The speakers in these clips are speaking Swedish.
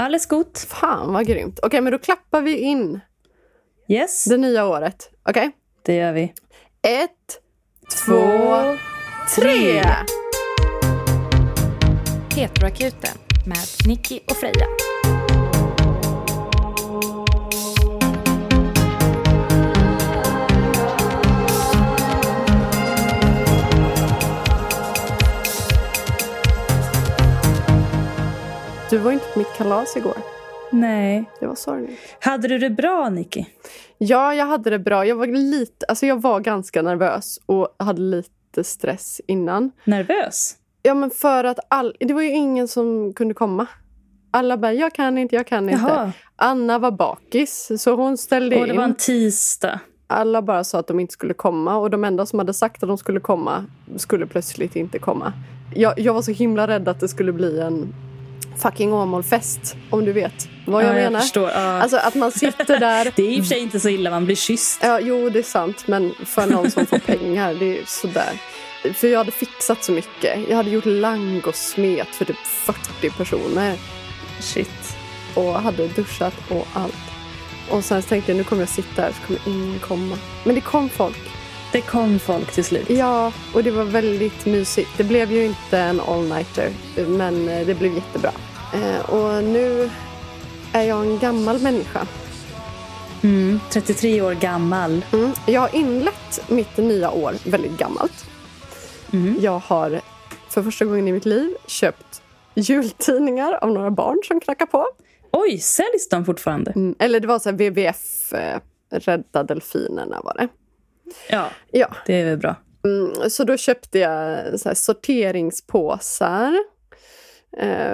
Alles gott. Fan vad grymt. Okej, men då klappar vi in Yes, det nya året. Okej? det gör vi. Ett, två, tre! Heteroakuten med Nicky och Freja. Du var inte på mitt kalas igår. Nej. Det var sorgligt. Hade du det bra, Nicky? Ja, jag hade det bra. Jag var lite, alltså jag var ganska nervös och hade lite stress innan. Nervös? Ja, men för att all, det var ju ingen som kunde komma. Alla bara, jag kan inte, jag kan inte. Jaha. Anna var bakis, så hon ställde Och det in. var en tisdag. Alla bara sa att de inte skulle komma och de enda som hade sagt att de skulle komma skulle plötsligt inte komma. Jag, jag var så himla rädd att det skulle bli en fucking Åmålfest, om du vet vad jag ja, menar. Jag förstår. Ja. Alltså att man sitter där. det är i och för sig inte så illa, man blir kysst. Ja, jo, det är sant, men för någon som får pengar, det är sådär. För jag hade fixat så mycket. Jag hade gjort langosmet för typ 40 personer Shit. och hade duschat och allt. Och sen tänkte jag nu kommer jag sitta här så kommer ingen komma. Men det kom folk. Det kom folk till slut. Ja, och det var väldigt mysigt. Det blev ju inte en all-nighter, men eh, det blev jättebra. Eh, Och nu är jag en gammal människa. Mm, 33 år gammal. Mm. Jag har inlett mitt nya år väldigt gammalt. Mm. Jag har för första gången i mitt liv köpt jultidningar av några barn som knackar på. Oj, säljs de fortfarande? Mm. Eller det var så här WWF, eh, Rädda delfinerna var det. Ja, Ja, det är väl bra. mm. så då köpte jag så sorteringspåsar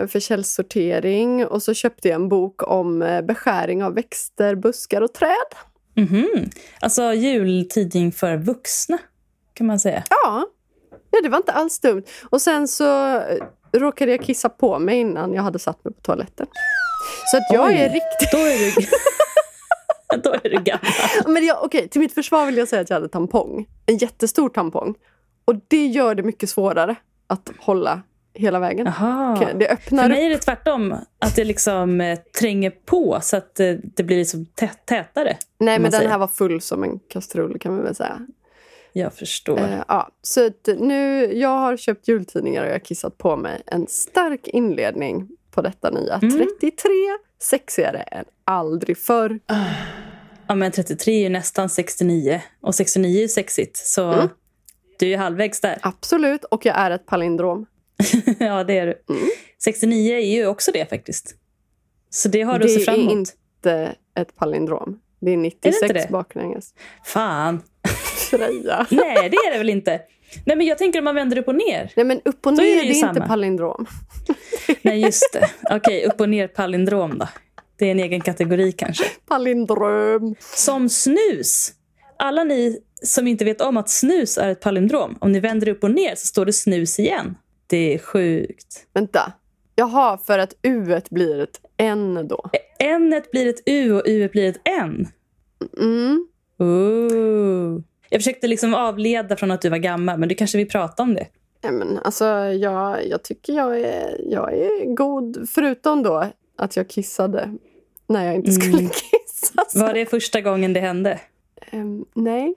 för källsortering. Och så köpte jag en bok om eh, beskäring av växter, buskar och träd. Mhm. Alltså jultidning för vuxna, kan man säga. Ja, ja det var inte alls dumt. Och sen så eh, råkade jag kissa på mig innan jag hade satt mig på toaletten. Så att jag Oj. är riktigt... Då är du, Då är du gammal. Men jag, okej, till mitt försvar vill jag säga att jag hade tampong. En jättestor tampong. Och det gör det mycket svårare att hålla hela vägen. Okej, det För öppnar mig upp. är det tvärtom. Att det liksom eh, tränger på så att eh, det blir liksom tä- tätare. Nej, men den säga. här var full som en kastrull kan man väl säga. Jag förstår. Eh, ja, så nu, jag har köpt jultidningar och jag har kissat på mig en stark inledning på detta nya. Mm. 33, sexigare än aldrig förr. Ja, men 33 är ju nästan 69. Och 69 är ju sexigt. Så Mm. du är ju halvvägs där. Absolut, och jag är ett palindrom. ja, det är du. Mm. 69 är ju också det faktiskt. Så det har du det att se fram är emot. inte ett palindrom. Det är Är 96 det inte det? baklänges. Fan. Freja. Nej, det är det väl inte. Nej, men jag tänker om man vänder upp och ner. Nej men upp och ner, är det det är, inte palindrom. Nej, just det. Okej, upp och ner palindrom då. Det är en egen kategori kanske. Palindrom. Som snus. Alla ni som inte vet om att snus är ett palindrom. Om ni vänder upp och ner så står det snus igen. Det är sjukt. Vänta. Jaha, för att u blir ett n då. N blir ett U och U blir ett N. Mm. Ooh. Jag försökte liksom avleda från att du var gammal, men du kanske vill prata om det? Men alltså, jag, jag tycker jag är, jag är god. Förutom då att jag kissade när jag inte skulle Mm. kissa. Så, Var det första gången det hände? ehm, nej,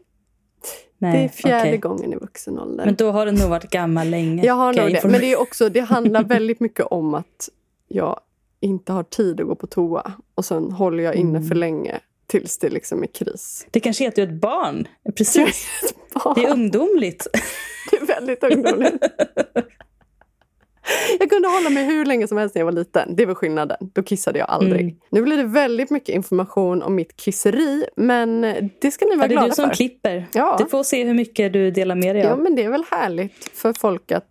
Nej, det är fjärde okej. gången i vuxen ålder. Men då har du nog varit gammal länge. jag har nog det. Men det, är också, det handlar väldigt mycket om att jag inte har tid att gå på toa. Och sen håller jag inne Mm. för länge tills det liksom är kris. det kanske är att du är ett barn. Precis. Barn. Det är ungdomligt. Det är väldigt ungdomligt. Jag kunde hålla mig hur länge som helst när jag var liten. Det var skillnaden. Då kissade jag aldrig. Mm. Nu blir det väldigt mycket information om mitt kisseri. Men det ska ni vara Ja, det är glada du som för. klipper. Ja. Du får se hur mycket du delar med dig Ja, av. men det är väl härligt för folk att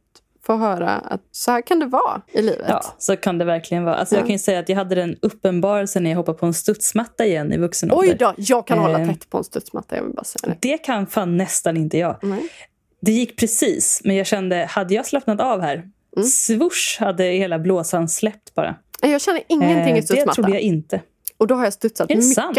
få höra att så här kan det vara i livet. Ja, så kan det verkligen vara. Alltså, Ja. Jag kan ju säga att jag hade den uppenbarelsen när jag hoppade på en studsmatta igen i vuxen ålder. Oj då, jag kan hålla Eh. tätt på en studsmatta. Jag vill bara säga det. Det kan fan nästan inte jag. Nej. Det gick precis, men jag kände, hade jag slappnat av här, Mm. swoosh hade hela blåsan släppt bara. Jag känner ingenting Eh, i det studsmatta. trodde jag inte. Och då har jag studsat det mycket. sant?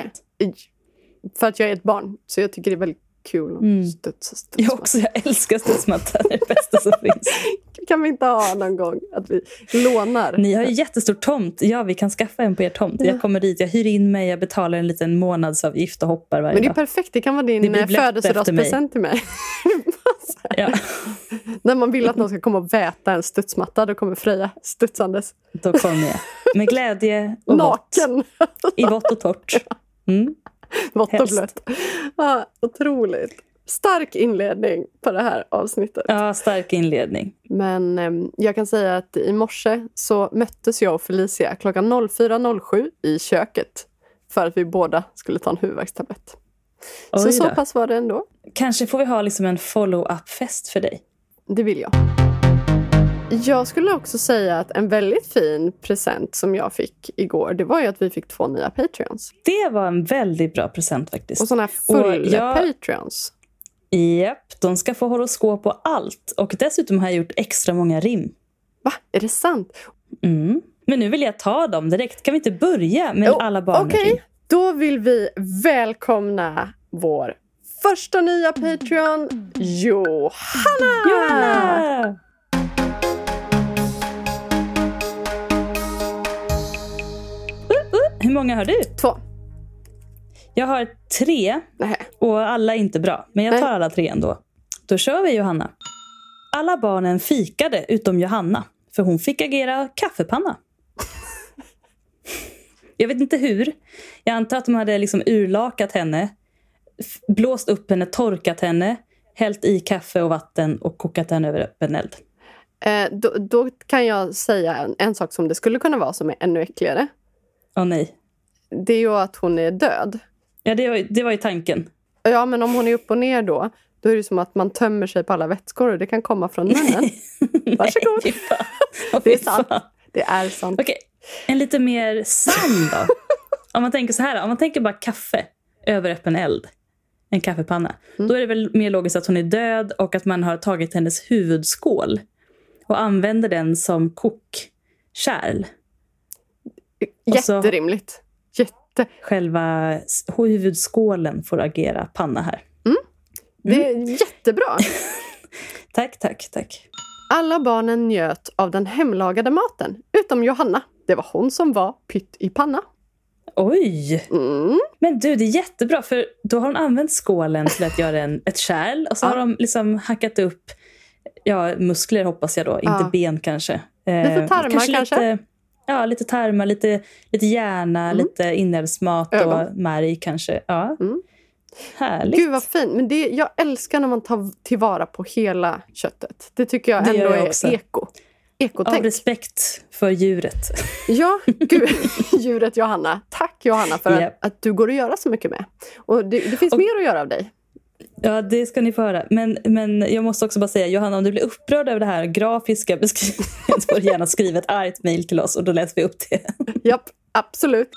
För att jag är ett barn. Så jag tycker det är väldigt kul att Mm. studsa Jag studsmatta. också, jag älskar studsmatta. Det är det bästa som finns. Kan vi inte ha någon gång att vi lånar? Ni har ju jättestor tomt. Ja, vi kan skaffa en på er tomt. Jag kommer dit, jag hyr in mig, jag betalar en liten månadsavgift och hoppar varje Men det är dag. perfekt, det kan vara din Det eh, födelsedagspresent till mig. Ja, När man vill att någon ska komma och väta en studsmatta, då kommer Freja studsandes. då kommer jag. Med glädje och vått. Naken! I vått och torrt. Mm. Vått och Helst. blött. Ja, otroligt. Stark inledning på det här avsnittet. Ja, stark inledning. Men em, jag kan säga att i morse så möttes jag och Felicia klockan 04.07 i köket. För att vi båda skulle ta en huvudvärkstablett. Så Oj så då. pass var det ändå. Kanske får vi ha liksom en follow-up-fest för dig. Det vill jag. Jag skulle också säga att en väldigt fin present som jag fick igår, det var ju att vi fick två nya Patreons. Det var en väldigt bra present faktiskt. Och sådana här Och full jag- Patreons. Japp, de ska få horoskop på allt. Och dessutom har jag gjort extra många rim. Va? Är det sant? Mm. Men nu vill jag ta dem direkt. Kan vi inte börja med Jo, alla barn Okej, då vill vi välkomna vår första nya Patreon, Johanna! Johanna! Hur många har du? Två. Jag har tre Nej. och alla är inte bra. Men jag tar alla tre ändå. Då kör vi Johanna. Alla barnen fikade utom Johanna. För hon fick agera kaffepanna. Jag vet inte hur. Jag antar att de hade liksom urlakat henne. Blåst upp henne, torkat henne. Hällt i kaffe och vatten och kokat den över öppen eld. Eh, då, då kan jag säga en, en sak som det skulle kunna vara som är ännu äckligare. Åh nej. Det är ju att hon är död. Ja, det var, det var ju tanken. Ja, men om hon är upp och ner då, då är det som att man tömmer sig på alla vätskor och det kan komma från munnen. Varsågod. Nej. Åh, Det är sant. Det är sant. Okej, en lite mer sann då. om man tänker så här, om man tänker bara kaffe över öppen eld, en kaffepanna. Mm. Då är det väl mer logiskt att hon är död och att man har tagit hennes huvudskål och använder den som kokkärl. Jätterimligt. Jätte. Själva huvudskålen får agera panna här. Det är jättebra. Tack, tack, tack. Alla barnen njöt av den hemlagade maten, utom Johanna. Det var hon som var pytt i panna. Oj! Mm. Men du, det är jättebra för då har hon använt skålen till att göra en, ett kärl och så Ja. har de liksom hackat upp ja, muskler hoppas jag då, inte Ja. ben kanske. Lite tarmar kanske? Lite, ja, lite tarmar, lite, lite hjärna, Mm. lite inälvsmat och märg kanske. Ja. Mm. Härligt. Gud vad fint. Men det, jag älskar när man tar tillvara på hela köttet. Det tycker jag ändå jag är också. Eko. Av Ekotänk. respekt för djuret. Ja, gud. Djuret Johanna. Tack Johanna för Japp. att, att du går att göra så mycket med. Och det, det finns Och- mer att göra av dig. Ja, det ska ni få höra. Men, men jag måste också bara säga, Johanna, om du blir upprörd över det här grafiska beskrivningen så får du gärna skriva ett argt mejl till oss och då läser vi upp det. Japp, absolut.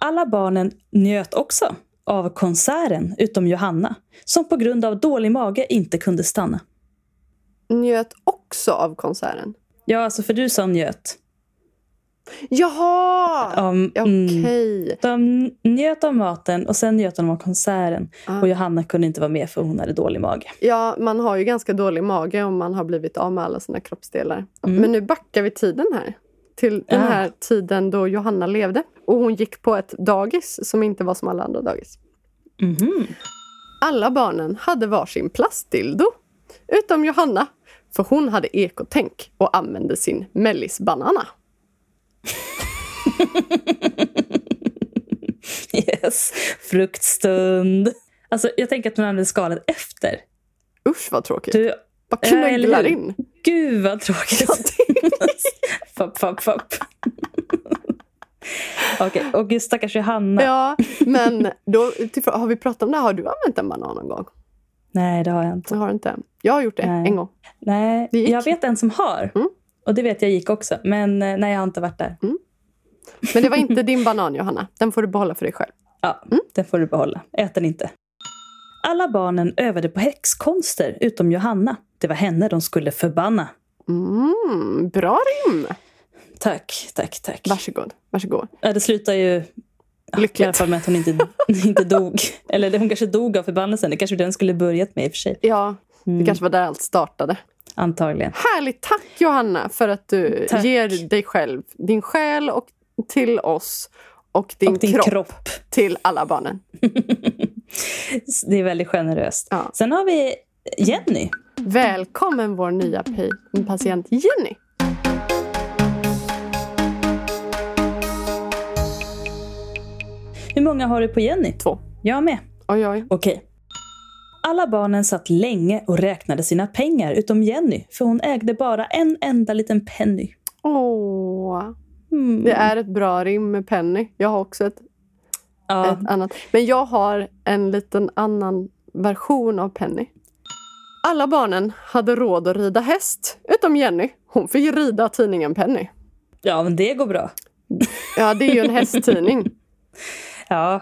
Alla barnen njöt också av konserten utom Johanna som på grund av dålig mage inte kunde stanna. Njöt också av konserten. Ja, alltså för du sa njöt. Jaha! Um, Okej. De njöt av maten och sen njöt de av konserten. Ah. Och Johanna kunde inte vara med för hon hade dålig mage. Ja, man har ju ganska dålig mage om man har blivit av med alla sina kroppsdelar. Mm. Men nu backar vi tiden här. Till den Ja. här tiden då Johanna levde. Och hon gick på ett dagis som inte var som alla andra dagis. Mhm. Alla barnen hade varsin plastdildo. Utom Johanna. För hon hade ekotänk och använde sin mellisbanana. Yes, fruktstund. Alltså, jag tänker att hon använde skalet efter. Usch vad tråkigt. Du, eller knögglar hur? in. gud vad tråkigt. fapp, fapp, fapp. Okej, och gud stackars Johanna. Ja, men då, till- har vi pratat om det? här? Har du använt en banan någon gång? Nej, det har jag inte. Jag har inte. Jag har gjort det Nej. en gång. Nej, jag vet en som har. Mm. Och det vet jag gick också. Men eh, nej, jag har inte varit där. Men det var inte din banan Johanna. Den får du behålla för dig själv. Ja, Mm. den får du behålla. Ät den inte. Alla barnen övade på häxkonster utom Johanna. Det var henne de skulle förbanna. Mm, bra rim! Tack, tack, tack. Varsågod. Varsågod. Ja, det slutar ju... I alla Lyckligt. fall med att hon inte, inte dog. Eller hon kanske dog av förbannelsen. Det kanske den skulle börjat med i och för sig. Ja, det Mm. kanske var där allt startade. Antagligen. Härligt! Tack Johanna för att du Tack. ger dig själv, din själ och till oss och din, och din kropp, kropp. till alla barnen. Det är väldigt generöst. Ja. Sen har vi Jenny. Välkommen vår nya pa- patient Jenny. Hur många har du på Jenny? Två. Jag med. Oj, oj. Okej. Alla barnen satt länge och räknade sina pengar utom Jenny, för hon ägde bara en enda liten penny. Åh, Mm. det är ett bra rim med Penny. Jag har också ett, Ja, ett annat. Men jag har en liten annan version av Penny. Alla barnen hade råd att rida häst, utom Jenny. Hon fick rida tidningen Penny. ja, men det går bra. Ja, det är ju en hästtidning. Ja,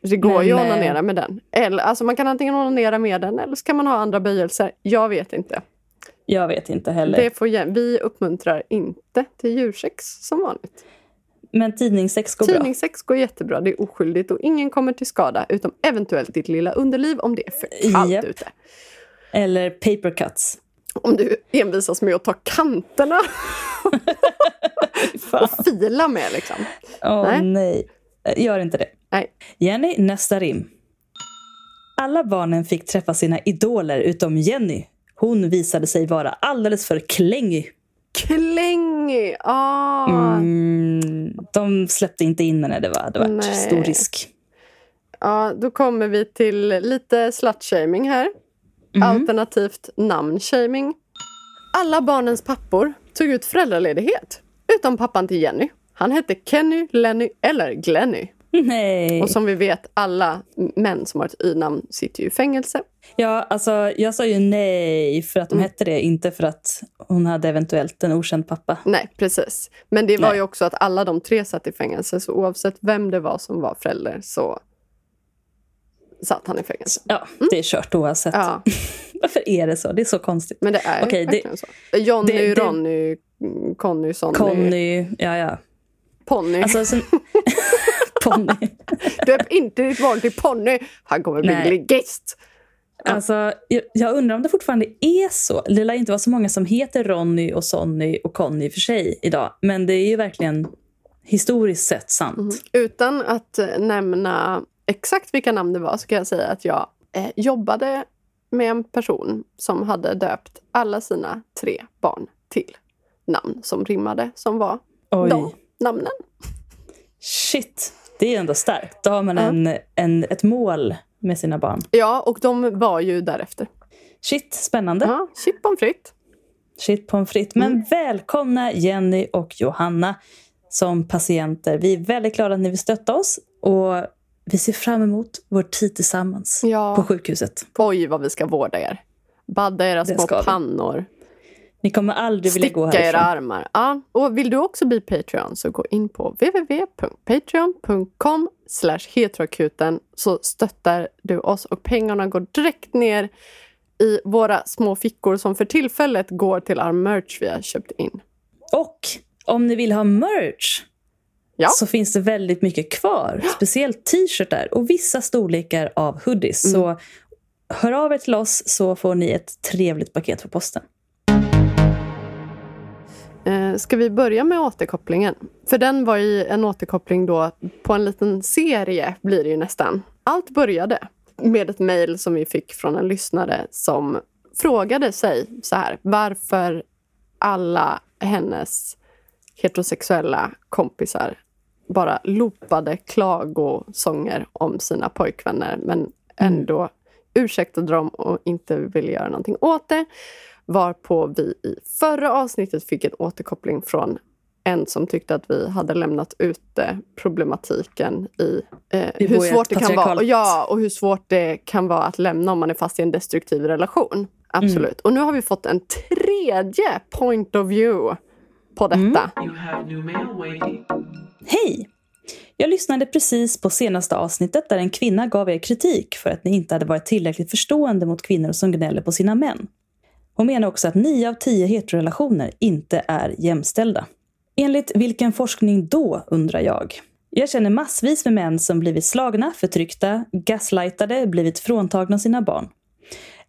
Det går Men, ju att eh, onanera med den. Eller, alltså man kan antingen onanera med den eller så kan man ha andra böjelser. Jag vet inte. jag vet inte heller. Det får, vi uppmuntrar inte till djursex som vanligt. Men tidningssex går bra. Tidningssex går jättebra. Det är oskyldigt och ingen kommer till skada utom eventuellt ditt lilla underliv om det är för kallt Japp. ute. Eller paper cuts. Om du envisas med att ta kanterna och fila med liksom. Åh Nej. nej. Gör inte det. Nej. Jenny, nästa rim. Alla barnen fick träffa sina idoler utom Jenny. Hon visade sig vara alldeles för klängig. Klängig! Ah. Mm, de släppte inte in henne. Det var, det var Nej. stor risk. Ja, då kommer vi till lite slutshaming här. Mhm. Alternativt namnshaming. Alla barnens pappor tog ut föräldraledighet. Utom pappan till Jenny. Han hette Kenny, Lenny eller Glenny. Nej. Och som vi vet, alla män som har ett y-namn sitter ju i fängelse. Ja, alltså, jag sa ju nej för att de Mm. hette det, inte för att hon hade eventuellt en okänd pappa. Nej, precis. Men det var Nej. ju också att alla de tre satt i fängelse. Så oavsett vem det var som var förälder så satt han i fängelse. Ja, det är kört oavsett. Ja, Varför är det så? Det är så konstigt. men det är Okej, det- verkligen så. Johnny, det- det- Ronny, mm, Conny, Sonny, Conny, ja ja. Ponny. Alltså, sen... Ponny. Döp inte ditt barn till Ponny. Han kommer bli Nej. ligist. Alltså, jag, undrar om det fortfarande är så. Det lär inte vara så många som heter Ronny och Sonny och Conny för sig idag. Men det är ju verkligen historiskt sett sant. Mm. Utan att eh, nämna exakt vilka namn det var så kan jag säga att jag eh, jobbade med en person som hade döpt alla sina tre barn till namn som rimmade, som var Oj, de namnen. shit. Det är ändå starkt. Då har man Ja. en, en, ett mål med sina barn. Ja, och de var ju därefter. Shit, spännande. Ja, chip pommes frites. Shit pommes frites. Men Mm. välkomna Jenny och Johanna som patienter. Vi är väldigt glada att ni vill stötta oss och vi ser fram emot vår tid tillsammans Ja. på sjukhuset. Oj, vad vi ska vårda er. Badda era Det små pannor. Ni kommer aldrig vilja gå Sticka era härifrån. armar. Ja. Och vill du också bli Patreon så gå in på www.patreon.com heteroakuten så stöttar du oss och pengarna går direkt ner i våra små fickor som för tillfället går till our merch vi har köpt in. Och om ni vill ha merch Ja. så finns det väldigt mycket kvar. Speciellt t-shirtar och vissa storlekar av hoodies. Mm. Så hör av er till oss så får ni ett trevligt paket på posten. Eh, ska vi börja med återkopplingen? För den var ju en återkoppling då på en liten serie blir det ju nästan. Allt började med ett mejl som vi fick från en lyssnare som frågade sig så här varför alla hennes heterosexuella kompisar bara loopade klagosånger om sina pojkvänner men ändå ursäktade dem och inte ville göra någonting åt det. Varpå vi i förra avsnittet fick en återkoppling från en som tyckte att vi hade lämnat ute problematiken i, eh, I hur vårt svårt det kan vara. Och ja, och hur svårt det kan vara att lämna om man är fast i en destruktiv relation. Absolut. Mm. Och nu har vi fått en tredje point of view på detta. Mm. Hej! Jag lyssnade precis på senaste avsnittet där en kvinna gav er kritik för att ni inte hade varit tillräckligt förstående mot kvinnor som gnäller på sina män. Hon menar också att 9 av 10 heterorelationer inte är jämställda. Enligt vilken forskning då, undrar jag? Jag känner massvis med män som blivit slagna, förtryckta, gaslightade, blivit fråntagna sina barn.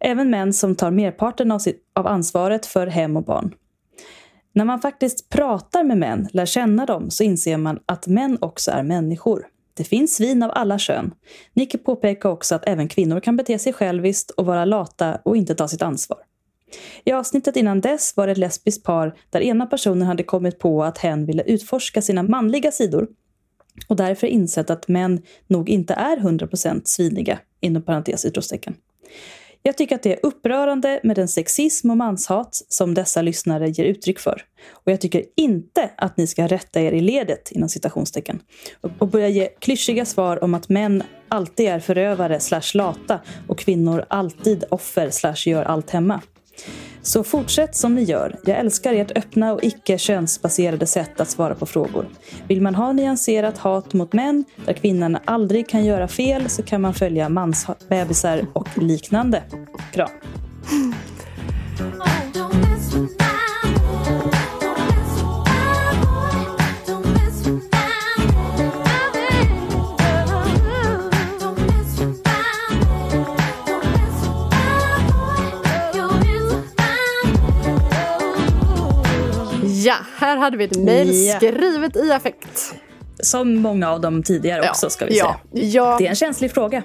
Även män som tar merparten av, sitt, av ansvaret för hem och barn. När man faktiskt pratar med män, lär känna dem, så inser man att män också är människor. Det finns svin av alla kön. Nicke påpekar också att även kvinnor kan bete sig själviskt och vara lata och inte ta sitt ansvar. I avsnittet innan dess var det ett lesbiskt par där ena personen hade kommit på att hen ville utforska sina manliga sidor och därför insett att män nog inte är 100% sviniga, inom parentes utropstecken. Jag tycker att det är upprörande med den sexism och manshat som dessa lyssnare ger uttryck för. Och jag tycker inte att ni ska rätta er i ledet inom citationstecken och börja ge klyschiga svar om att män alltid är förövare slash lata och kvinnor alltid offer slash gör allt hemma. Så fortsätt som ni gör. Jag älskar ert öppna och icke könsbaserade sätt att svara på frågor. Vill man ha nyanserat hat mot män, där kvinnan aldrig kan göra fel, så kan man följa mansbebisar och liknande. Kram. här hade vi ett mejl skrivet i affekt. Som många av dem tidigare också, ska vi ja, säga. Ja, Det är en känslig fråga.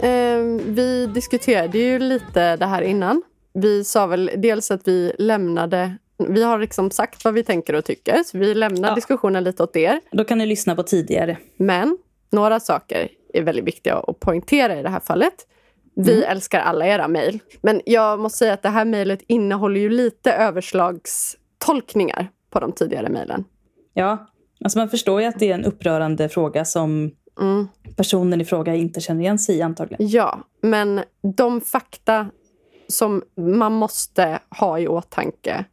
Ehm, vi diskuterade ju lite det här innan. Vi sa väl dels att vi lämnade... Vi har liksom sagt vad vi tänker och tycker, så vi lämnar Ja. diskussionen lite åt er. Då kan ni lyssna på tidigare. Men några saker är väldigt viktiga att poängtera i det här fallet. Vi älskar alla era mejl. Men jag måste säga att det här mejlet innehåller ju lite överslagstolkningar på de tidigare mejlen. Ja, alltså man förstår ju att det är en upprörande fråga som Mm. personen i fråga inte känner igen sig i antagligen. Ja, men de fakta som man måste ha i åtanke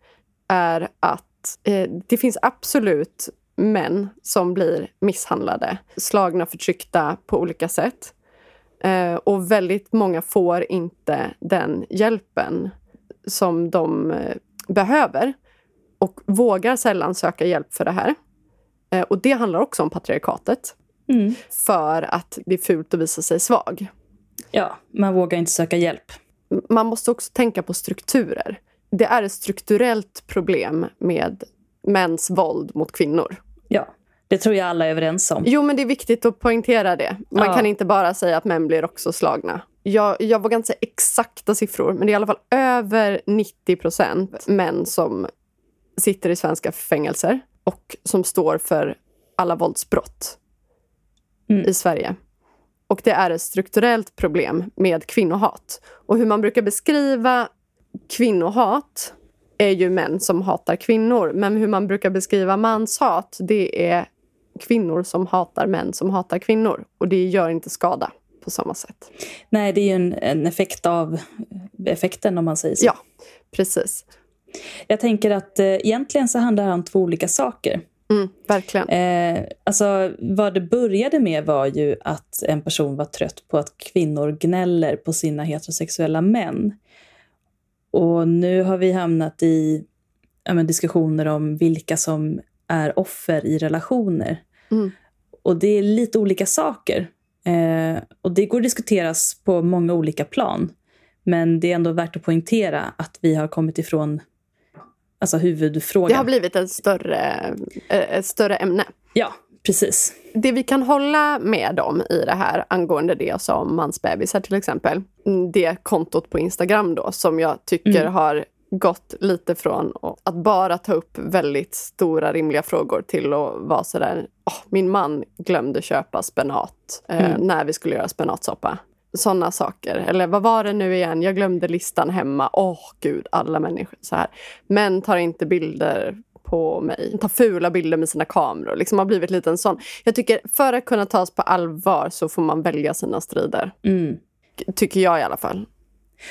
är att eh, det finns absolut män som blir misshandlade, slagna, förtryckta på olika sätt. Eh, och väldigt många får inte den hjälpen som de eh, behöver och vågar sällan söka hjälp för det här. Eh, och det handlar också om patriarkatet Mm. för att det är fult att visa sig svag. Ja, man vågar inte söka hjälp. Man måste också tänka på strukturer. Det är ett strukturellt problem med mäns våld mot kvinnor. Ja, det tror jag alla är överens om. Jo, men det är viktigt att poängtera det. Man Ja. kan inte bara säga att män blir också slagna. Jag, jag vågar inte säga exakta siffror, men det är i alla fall över 90 procent män som sitter i svenska fängelser och som står för alla våldsbrott Mm. i Sverige. Och det är ett strukturellt problem med kvinnohat. Och hur man brukar beskriva kvinnohat är ju män som hatar kvinnor. Men hur man brukar beskriva manshat, det är kvinnor som hatar män som hatar kvinnor. Och det gör inte skada på samma sätt. Nej, det är ju en, en effekt av effekten om man säger så. Ja, precis. Jag tänker att eh, egentligen så handlar det om två olika saker. Mm, verkligen. Eh, alltså, vad det började med var ju att en person var trött på att kvinnor gnäller på sina heterosexuella män. Och nu har vi hamnat i ja, men, diskussioner om vilka som är offer i relationer. Mm. Och det är lite olika saker. Eh, och det går att diskuteras på många olika plan. Men det är ändå värt att poängtera att vi har kommit ifrån alltså huvudfrågan. Det har blivit ett större, eh, ett större ämne. Ja, precis. Det vi kan hålla med om i det här angående det jag sa om mansbebisar till exempel. mm, Det kontot på Instagram då som jag tycker Mm. har gått lite från att bara ta upp väldigt stora rimliga frågor till att vara sådär, "Åh, min man glömde köpa spenat eh, Mm. när vi skulle göra spenatsoppa. Sådana saker. Eller vad var det nu igen? Jag glömde listan hemma. Åh gud, alla människor så här. Män tar inte bilder på mig. Tar fula bilder med sina kameror. Liksom har blivit lite en sån. Jag tycker för att kunna tas på allvar så får man välja sina strider. Mm. Tycker jag i alla fall.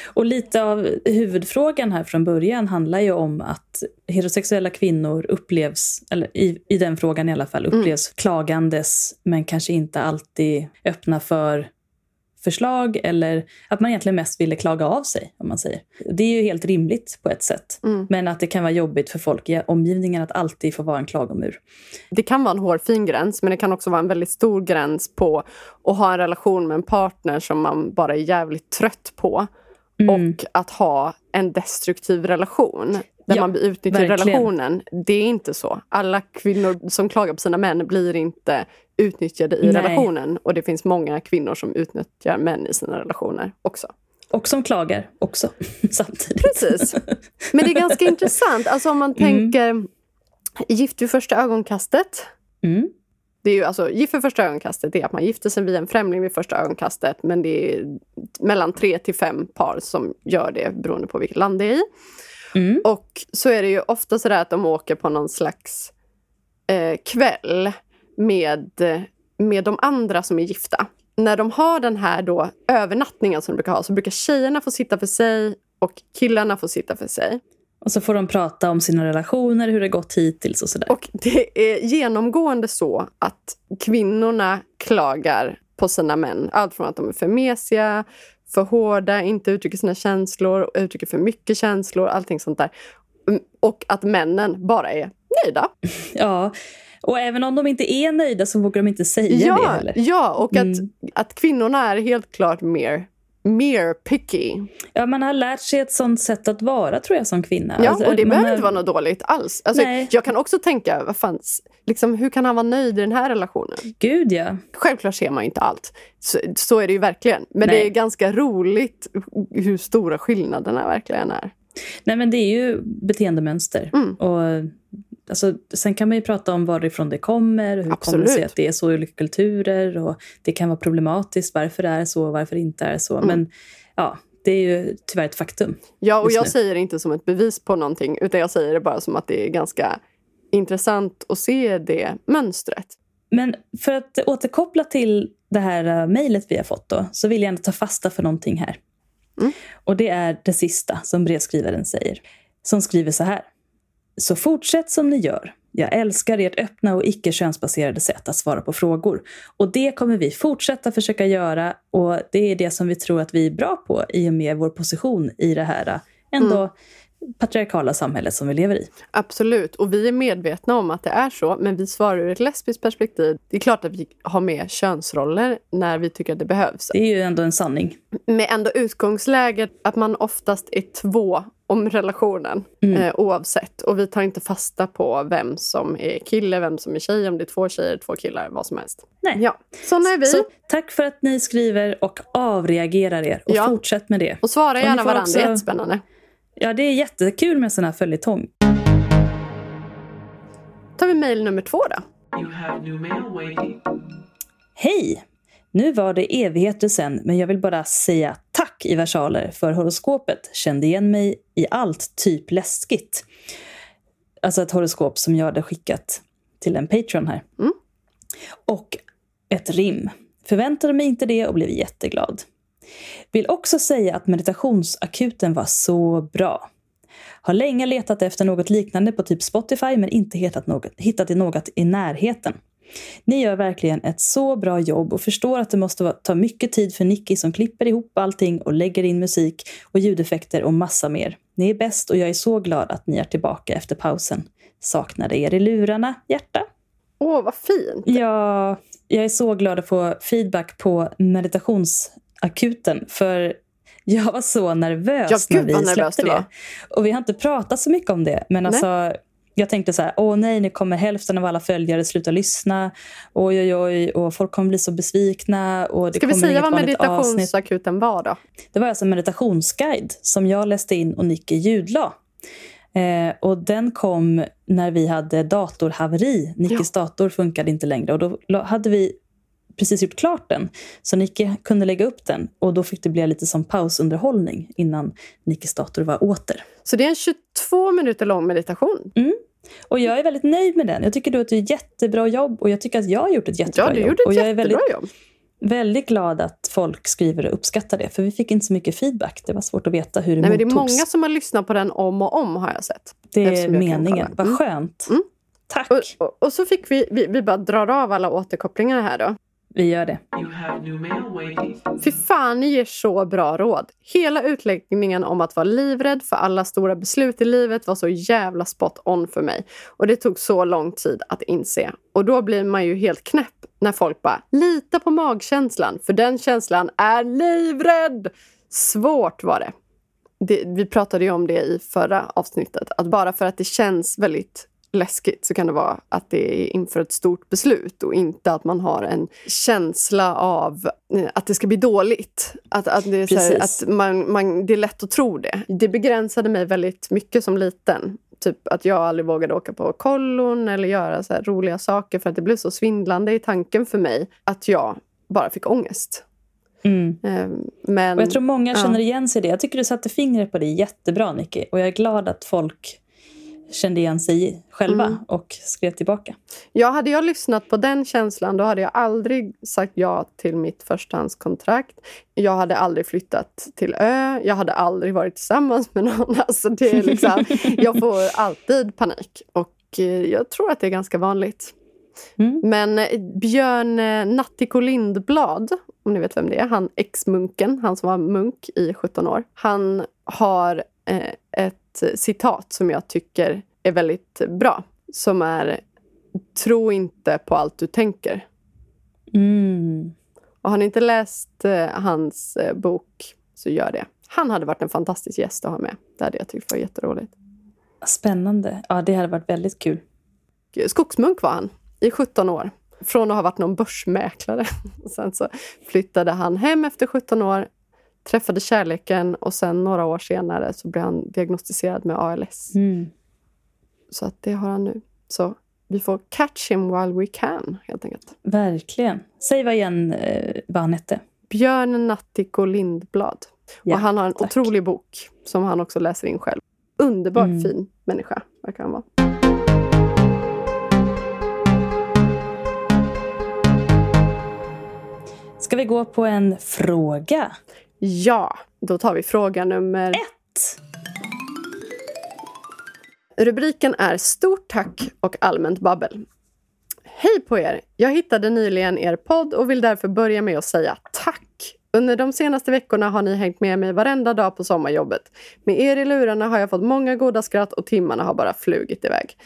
Och lite av huvudfrågan här från början handlar ju om att heterosexuella kvinnor upplevs, eller i, i den frågan i alla fall, upplevs klagandes men kanske inte alltid öppna för förslag eller att man egentligen mest ville klaga av sig. om man säger. Det är ju helt rimligt på ett sätt. Mm. Men att det kan vara jobbigt för folk i omgivningen att alltid få vara en klagomur. Det kan vara en hårfin gräns men det kan också vara en väldigt stor gräns på att ha en relation med en partner som man bara är jävligt trött på. Mm. Och att ha en destruktiv relation där Ja, man i verkligen. relationen. Det är inte så. Alla kvinnor som klagar på sina män blir inte utnyttjade i Nej. relationen. Och det finns många kvinnor som utnyttjar män i sina relationer också. Och som klagar också samtidigt. Precis. Men det är ganska intressant. Alltså om man tänker gift vid första ögonkastet. Mm. Det är ju alltså, gift vid första ögonkastet är att man gifter sig via en främling vid första ögonkastet. Men det är mellan tre till fem par som gör det beroende på vilket land det är i. Mm. Och så är det ju ofta så att de åker på någon slags eh, kväll med, med de andra som är gifta. När de har den här då övernattningen som de brukar ha så brukar tjejerna få sitta för sig och killarna får sitta för sig. Och så får de prata om sina relationer, hur det gått hittills och sådär. Och det är genomgående så att kvinnorna klagar på sina män. Allt från att de är för mesiga, för hårda, inte uttrycker sina känslor, uttrycker för mycket känslor, allting sånt där. Och att männen bara är nöjda. Ja, och även om de inte är nöjda så vågar de inte säga det Ja, heller. ja och att, Mm. att kvinnorna är helt klart mer, mer picky. Ja, man har lärt sig ett sånt sätt att vara tror jag som kvinna. Ja, Alltså, och det behöver har- inte vara något dåligt alls. Alltså, Nej. jag kan också tänka, vad fan, liksom, hur kan han vara nöjd i den här relationen? Gud ja. Självklart ser man inte allt. Så, så är det ju verkligen. Men Nej. det är ganska roligt hur stora skillnaderna verkligen är. Nej men det är ju beteendemönster. Mm. Och, alltså, sen kan man ju prata om varifrån det kommer, hur kommer det Absolut. sig att det är så i olika kulturer och det kan vara problematiskt varför det är så och varför det inte är så. Mm. Men ja, det är ju tyvärr ett faktum. Ja, och jag nu. säger det inte som ett bevis på någonting utan jag säger det bara som att det är ganska intressant att se det mönstret. Men för att återkoppla till det här uh, mejlet vi har fått då, så vill jag ändå ta fasta för någonting här. Mm. Och det är det sista som brevskrivaren säger. Som skriver så här. Så fortsätt som ni gör. Jag älskar ert öppna och icke könsbaserade sätt att svara på frågor. Och det kommer vi fortsätta försöka göra och det är det som vi tror att vi är bra på i och med vår position i det här uh, ändå patriarkala samhället som vi lever i. Absolut, och vi är medvetna om att det är så men vi svarar ur ett lesbiskt perspektiv. Det är klart att vi har med könsroller när vi tycker att det behövs. Det är ju ändå en sanning. Med ändå utgångsläget att man oftast är två om relationen Mm. eh, oavsett. Och vi tar inte fasta på vem som är kille, vem som är tjej, om det är två tjejer, två killar, vad som helst. Nej. Ja, såna är vi. Så tack för att ni skriver och avreagerar er. Och Ja. fortsätt med det. och svara gärna får varandra, också- det är jättespännande. Ja, det är jättekul med sån här följetong. tar vi mejl nummer två då. You have new mail waiting. Hej! Nu var det evigheter sen, men jag vill bara säga tack i versaler för horoskopet. Kände igen mig i allt, typ läskigt. Alltså ett horoskop som jag hade skickat till en Patreon här. Mm. Och ett rim. Förväntade mig inte det och blev jätteglad. Vill också säga att meditationsakuten var så bra. Har länge letat efter något liknande på typ Spotify men inte hittat något, hittat något i närheten. Ni gör verkligen ett så bra jobb och förstår att det måste ta mycket tid för Nicky som klipper ihop allting och lägger in musik och ljudeffekter och massa mer. Ni är bäst och jag är så glad att ni är tillbaka efter pausen. Saknade er i lurarna, hjärta. Åh, vad fint! Ja, jag är så glad att få feedback på meditationsakuten för jag var så nervös Ja, när vi släppte det. Och vi har inte pratat så mycket om det. Men alltså, jag tänkte så här, åh nej, nu kommer hälften av alla följare sluta lyssna. Oj, oj, oj, och folk kommer bli så besvikna. Och det Ska vi säga vad meditationsakuten var då? Det var alltså en meditationsguide som jag läste in och Nicky ljudla. Eh, och den kom när vi hade datorhaveri. Nickis dator funkade inte längre och då hade vi precis gjort klart den. Så Nicky kunde lägga upp den och då fick det bli lite som pausunderhållning innan Nickis dator var åter. Så det är en 22 minuter lång meditation. Och jag är väldigt nöjd med den. Jag tycker du att du gör jättebra jobb och jag tycker att jag har gjort ett jättebra Ja, du jobb. gjorde och ett jag är väldigt, jobb. väldigt glad att folk skriver och uppskattar det. För vi fick inte så mycket feedback. Det var svårt att veta hur det Nej, men det är många som har lyssnat på den om och om har jag sett. Det är meningen. Vad Mm. skönt. Mm. Tack. Och, och, och så fick vi, vi, vi bara drar av alla återkopplingar här då. Vi gör det. Fy fan, ni ger så bra råd. Hela utläggningen om att vara livrädd för alla stora beslut i livet var så jävla spot on för mig. Och det tog så lång tid att inse. Och då blir man ju helt knäpp när folk bara “lita på magkänslan, för den känslan är livrädd”. Svårt var det. det. Vi pratade ju om det i förra avsnittet. Att bara för att det känns väldigt läskigt så kan det vara att det är inför ett stort beslut och inte att man har en känsla av eh, att det ska bli dåligt. Att, att, det, är så här, att man, man, det är lätt att tro det. Det begränsade mig väldigt mycket som liten. Typ att jag aldrig vågade åka på kollon eller göra så roliga saker för att det blev så svindlande i tanken för mig att jag bara fick ångest. Mm. Eh, Men, Och jag tror många känner igen sig i det. Jag tycker du satte fingret på det jättebra, Nicky. Och jag är glad att folk kände igen sig i själva Mm. och skrev tillbaka. Ja, hade jag lyssnat på den känslan då hade jag aldrig sagt ja till mitt förstahandskontrakt. Jag hade aldrig flyttat till ö. Jag hade aldrig varit tillsammans med någon. Alltså det är liksom, jag får alltid panik. Och eh, jag tror att det är ganska vanligt. Mm. Men eh, Björn eh, Nattiko Lindblad, om ni vet vem det är, han ex-munken, han som var munk i 17 år. Han har eh, ett citat som jag tycker är väldigt bra. Som är Tro inte på allt du tänker. Mm. Och har ni inte läst eh, hans eh, bok så gör det. Han hade varit en fantastisk gäst att ha med. Det hade jag tyckt var jätteroligt. Spännande. Ja, det hade varit väldigt kul. Skogsmunk var han i 17 år. Från att ha varit någon börsmäklare. Sen så flyttade han hem efter 17 år, träffade kärleken och sen några år senare så blev han diagnostiserad med ALS. Mm. Så att det har han nu. Så vi får catch him while we can, helt enkelt. Verkligen. Säg vad igen eh, vad han hette. Björn Nattiko Lindblad. Ja, och han har en tack. otrolig bok som han också läser in själv. Underbart Mm. fin människa, verkar han vara. Ska vi gå på en fråga? Ja, då tar vi fråga nummer Ett. Rubriken är Stort tack och allmänt babbel. Hej på er! Jag hittade nyligen er podd och vill därför börja med att säga tack. Under de senaste veckorna har ni hängt med mig varenda dag på sommarjobbet. Med er i lurarna har jag fått många goda skratt och timmarna har bara flugit iväg.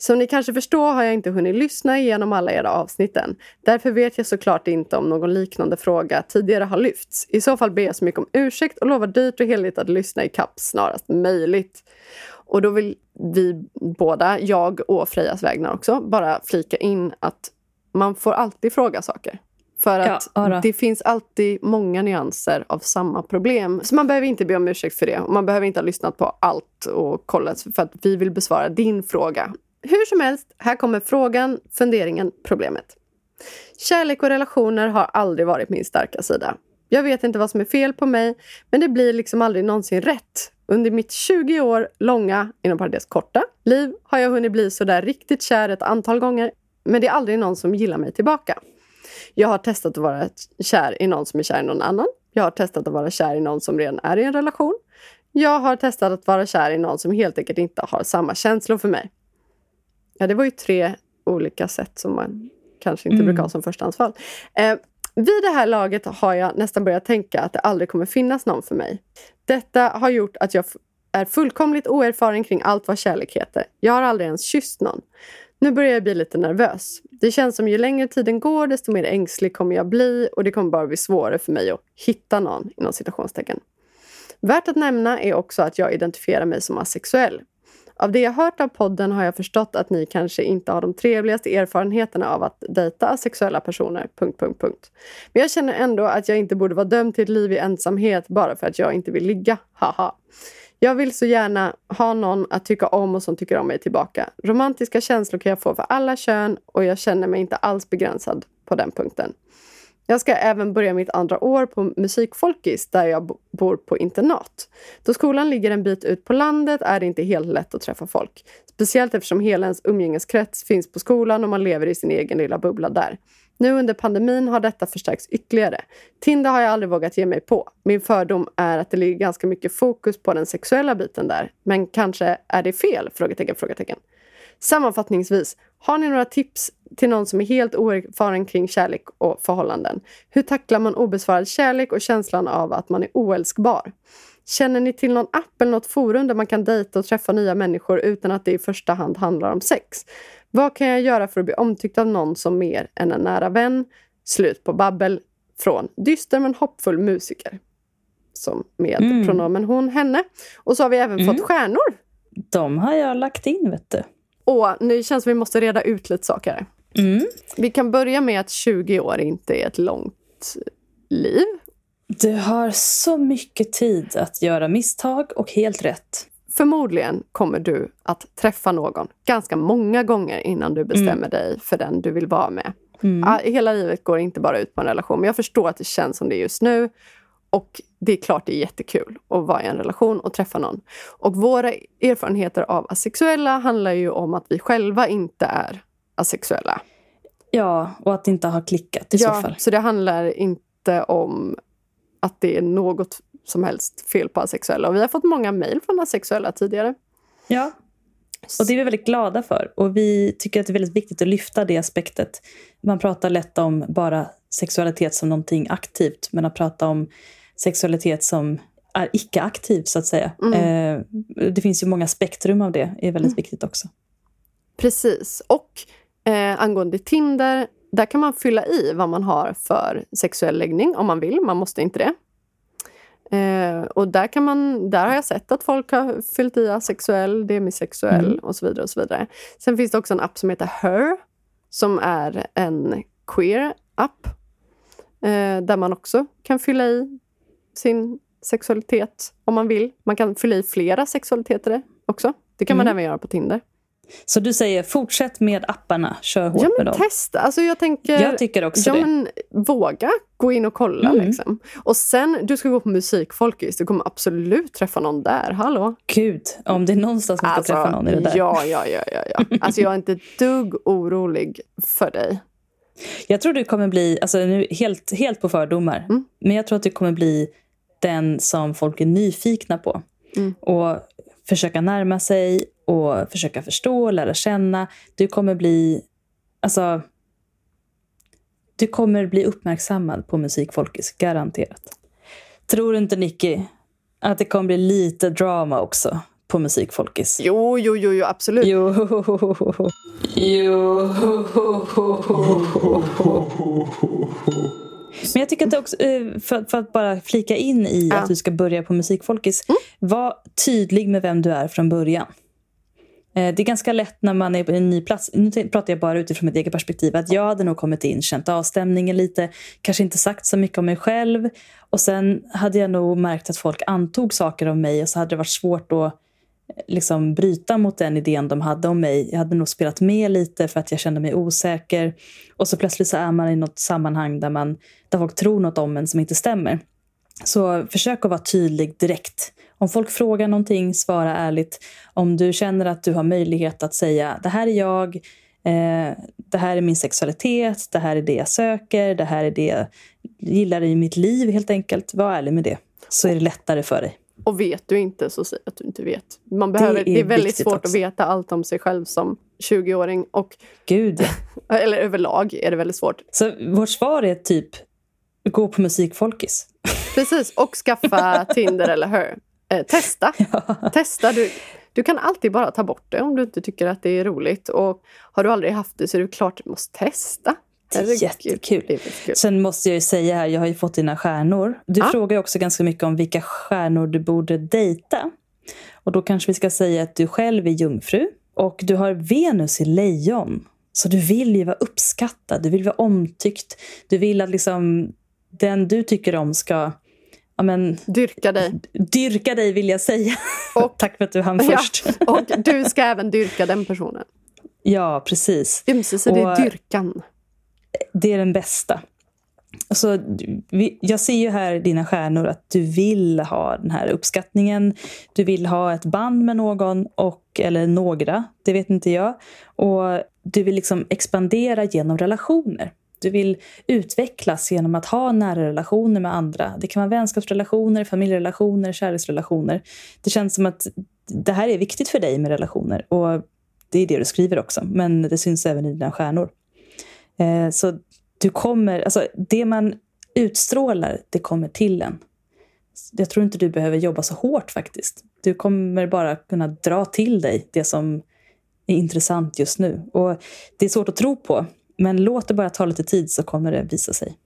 Som ni kanske förstår har jag inte hunnit lyssna igenom alla era avsnitten. Därför vet jag såklart inte om någon liknande fråga tidigare har lyfts. I så fall ber jag så mycket om ursäkt och lovar dyrt och heligt att lyssna i kapp snarast möjligt. Och då vill vi båda, jag och Frejas vägnar också, bara flika in att man får alltid fråga saker. För att ja det finns alltid många nyanser av samma problem. Så man behöver inte be om ursäkt för det. Man behöver inte ha lyssnat på allt och kollat för att vi vill besvara din fråga. Hur som helst, här kommer frågan, funderingen, problemet. Kärlek och relationer har aldrig varit min starka sida. Jag vet inte vad som är fel på mig, men det blir liksom aldrig någonsin rätt. Under mitt 20 år långa, inom parentes korta, liv har jag hunnit bli sådär riktigt kär ett antal gånger, men det är aldrig någon som gillar mig tillbaka. Jag har testat att vara kär i någon som är kär i någon annan. Jag har testat att vara kär i någon som redan är i en relation. Jag har testat att vara kär i någon som helt enkelt inte har samma känslor för mig. Ja, det var ju tre olika sätt som man kanske inte Mm. brukar ha som förstahandsval. Eh, vid det här laget har jag nästan börjat tänka att det aldrig kommer finnas någon för mig. Detta har gjort att jag är fullkomligt oerfaren kring allt vad kärlek heter. Jag har aldrig ens kysst någon. Nu börjar jag bli lite nervös. Det känns som ju längre tiden går desto mer ängslig kommer jag bli och det kommer bara bli svårare för mig att hitta någon inom citationstecken. Värt att nämna är också att jag identifierar mig som asexuell. Av det jag hört av podden har jag förstått att ni kanske inte har de trevligaste erfarenheterna av att dejta sexuella personer. Punkt, punkt, punkt. Men jag känner ändå att jag inte borde vara dömd till ett liv i ensamhet bara för att jag inte vill ligga. Haha. Jag vill så gärna ha någon att tycka om och som tycker om mig tillbaka. Romantiska känslor kan jag få för alla kön och jag känner mig inte alls begränsad på den punkten. Jag ska även börja mitt andra år på musikfolkis där jag bo- bor på internat. Då skolan ligger en bit ut på landet är det inte helt lätt att träffa folk. Speciellt eftersom hela ens umgängeskrets finns på skolan och man lever i sin egen lilla bubbla där. Nu under pandemin har detta förstärkts ytterligare. Tinder har jag aldrig vågat ge mig på. Min fördom är att det ligger ganska mycket fokus på den sexuella biten där. Men kanske är det fel? Frågetecken, frågetecken. Sammanfattningsvis, har ni några tips till någon som är helt oerfaren kring kärlek och förhållanden? Hur tacklar man obesvarad kärlek och känslan av att man är oälskbar? Känner ni till någon app eller något forum där man kan dejta och träffa nya människor utan att det i första hand handlar om sex? Vad kan jag göra för att bli omtyckt av någon som mer än en nära vän? Slut på babbel från dyster men hoppfull musiker. Som med Mm. pronomen hon, henne. Och så har vi även Mm. fått stjärnor. De har jag lagt in, vet du. Och nu känns vi måste reda ut lite saker. Mm. Vi kan börja med att 20 år inte är ett långt liv. Du har så mycket tid att göra misstag och helt rätt. Förmodligen kommer du att träffa någon ganska många gånger innan du bestämmer Mm. dig för den du vill vara med. Ja, hela livet går inte bara ut på en relation, men jag förstår att det känns som det är just nu. Och det är klart det är jättekul att vara i en relation och träffa någon. Och våra erfarenheter av asexuella handlar ju om att vi själva inte är asexuella. Ja, och att det inte har klickat i så fall. så det handlar inte om att det är något som helst fel på asexuella. Och vi har fått många mejl från asexuella tidigare. Ja, och det är vi väldigt glada för. Och vi tycker att det är väldigt viktigt att lyfta det aspektet. Man pratar lätt om bara sexualitet som någonting aktivt, men att prata om sexualitet som är icke-aktiv, så att säga. Eh, det finns ju många spektrum av det, är väldigt viktigt också. Precis. Och eh, angående Tinder, där kan man fylla i vad man har för sexuell läggning om man vill. Man måste inte det. Eh, och där, kan man, där har jag sett att folk har fyllt i asexuell, demisexuell Mm. och så vidare. och så vidare. Sen finns det också en app som heter Her som är en queer-app eh, där man också kan fylla i sin sexualitet om man vill. Man kan fylla i flera sexualiteter också. Det kan man Mm. även göra på Tinder. Så du säger fortsätt med apparna, kör hårt Ja, med men dem. testa. Alltså, jag tänker... Jag tycker också ja, det. Men våga gå in och kolla. Mm. Liksom. Och sen, du ska gå på musikfolkis. Du kommer absolut träffa någon där. Hallå? Gud, om det är någonstans man ska träffa någon i det där. Ja, ja, ja. ja, ja. Alltså, jag är inte dugg orolig för dig. Jag tror du kommer bli, alltså nu helt, helt på fördomar, Mm. men jag tror att du kommer bli den som folk är nyfikna på. Mm. Och försöka närma sig och försöka förstå, lära känna. Du kommer bli, alltså, du kommer bli uppmärksammad på musikfolkis, garanterat. Tror du inte Nicky att det kommer bli lite drama också på musikfolkis? Jo, jo, jo, jo absolut. Jo. Jo. Men jag tycker att det också, eh, för, för att bara flika in i Ja. att du ska börja på musikfolkis, var tydlig med vem du är från början. Eh, Det är ganska lätt när man är på en ny plats, nu pratar jag bara utifrån mitt eget perspektiv, att jag hade nog kommit in, känt avstämningen lite, kanske inte sagt så mycket om mig själv och sen hade jag nog märkt att folk antog saker om mig och så hade det varit svårt att liksom bryta mot den idén de hade om mig. Jag hade nog spelat med lite för att jag kände mig osäker. Och så plötsligt så är man i något sammanhang där, man, där folk tror något om en som inte stämmer. Så försök att vara tydlig direkt. Om folk frågar någonting, svara ärligt. Om du känner att du har möjlighet att säga det här är jag, eh, det här är min sexualitet, det här är det jag söker, det här är det jag gillar i mitt liv helt enkelt. Var ärlig med det, så är det lättare för dig. Och vet du inte så säg att du inte vet. Man behöver, det är, är väldigt svårt också. att veta allt om sig själv som 20-åring. Och, Gud, ja. eller överlag är det väldigt svårt. Så vårt svar är typ, gå på musikfolkis. Precis, och skaffa Tinder eller Her. Eh, testa. Testa. Du, du kan alltid bara ta bort det om du inte tycker att det är roligt. Och har du aldrig haft det så är det klart du måste testa. Det är Herregud, jättekul. Sen måste jag ju säga här, jag har ju fått dina stjärnor. Du Ja. frågar också ganska mycket om vilka stjärnor du borde dejta. Och då kanske vi ska säga att du själv är jungfru och du har Venus i lejon. Så du vill ju vara uppskattad, du vill vara omtyckt. Du vill att liksom den du tycker om ska ja, men, Dyrka dig. dyrka dig vill jag säga. Och- Tack för att du hann Ja, först. och du ska även dyrka den personen. ja, precis. Ömsesidig Och- dyrkan. Det är den bästa. Alltså, vi- jag ser ju här dina stjärnor att du vill ha den här uppskattningen. Du vill ha ett band med någon, och, eller några, det vet inte jag. Och du vill liksom expandera genom relationer. Du vill utvecklas genom att ha nära relationer med andra. Det kan vara vänskapsrelationer, familjerelationer, kärleksrelationer. Det känns som att det här är viktigt för dig med relationer. Och Det är det du skriver också, men det syns även i dina stjärnor. Eh, så du kommer, alltså det man utstrålar, det kommer till en. Jag tror inte du behöver jobba så hårt faktiskt. Du kommer bara kunna dra till dig det som är intressant just nu. Och det är svårt att tro på, men låt det bara ta lite tid så kommer det visa sig.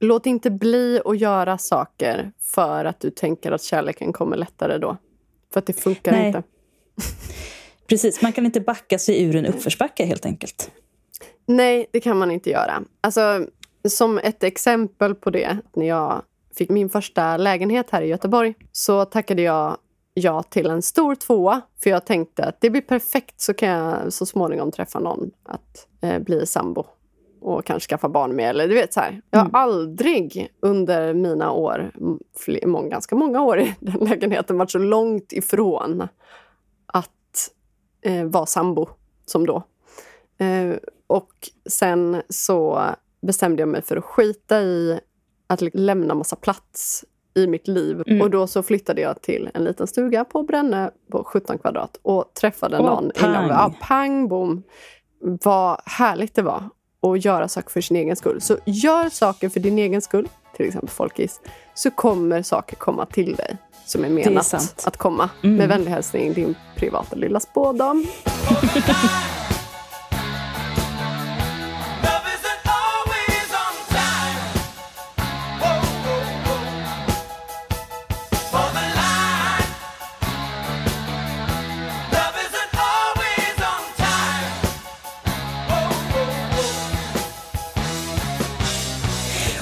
Låt inte bli att göra saker för att du tänker att kärleken kommer lättare då. För att det funkar Nej. inte. Precis, man kan inte backa sig ur en uppförsbacke helt enkelt. Nej, det kan man inte göra. Alltså, som ett exempel på det, när jag fick min första lägenhet här i Göteborg så tackade jag ja till en stor tvåa. För jag tänkte att det blir perfekt så kan jag så småningom träffa någon att eh, bli sambo och kanske skaffa barn med. Eller du vet så här. Jag har Mm. aldrig under mina år, fler, många, ganska många år i den lägenheten, varit så långt ifrån att eh, vara sambo som då. Eh, och sen så bestämde jag mig för att skita i att lämna massa plats i mitt liv. Mm. Och då så flyttade jag till en liten stuga på Brännö på 17 kvadrat och träffade Åh, någon. pang. Innan, ja, pang bom! Vad härligt det var att göra saker för sin egen skull. Så gör saker för din egen skull, till exempel folkis, så kommer saker komma till dig som är är menat sant. att komma. Mm. Med vänlig hälsning, din privata lilla spådam.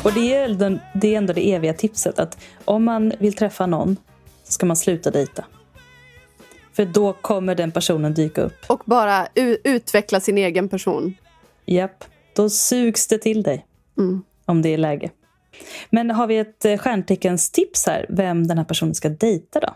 Och det är, ändå, det är ändå det eviga tipset att om man vill träffa någon så ska man sluta dejta. För då kommer den personen dyka upp. Och bara utveckla sin egen person. Japp, då sugs det till dig. Mm. Om det är läge. Men har vi ett eh, stjärnteckens-tips här, vem den här personen ska dejta då?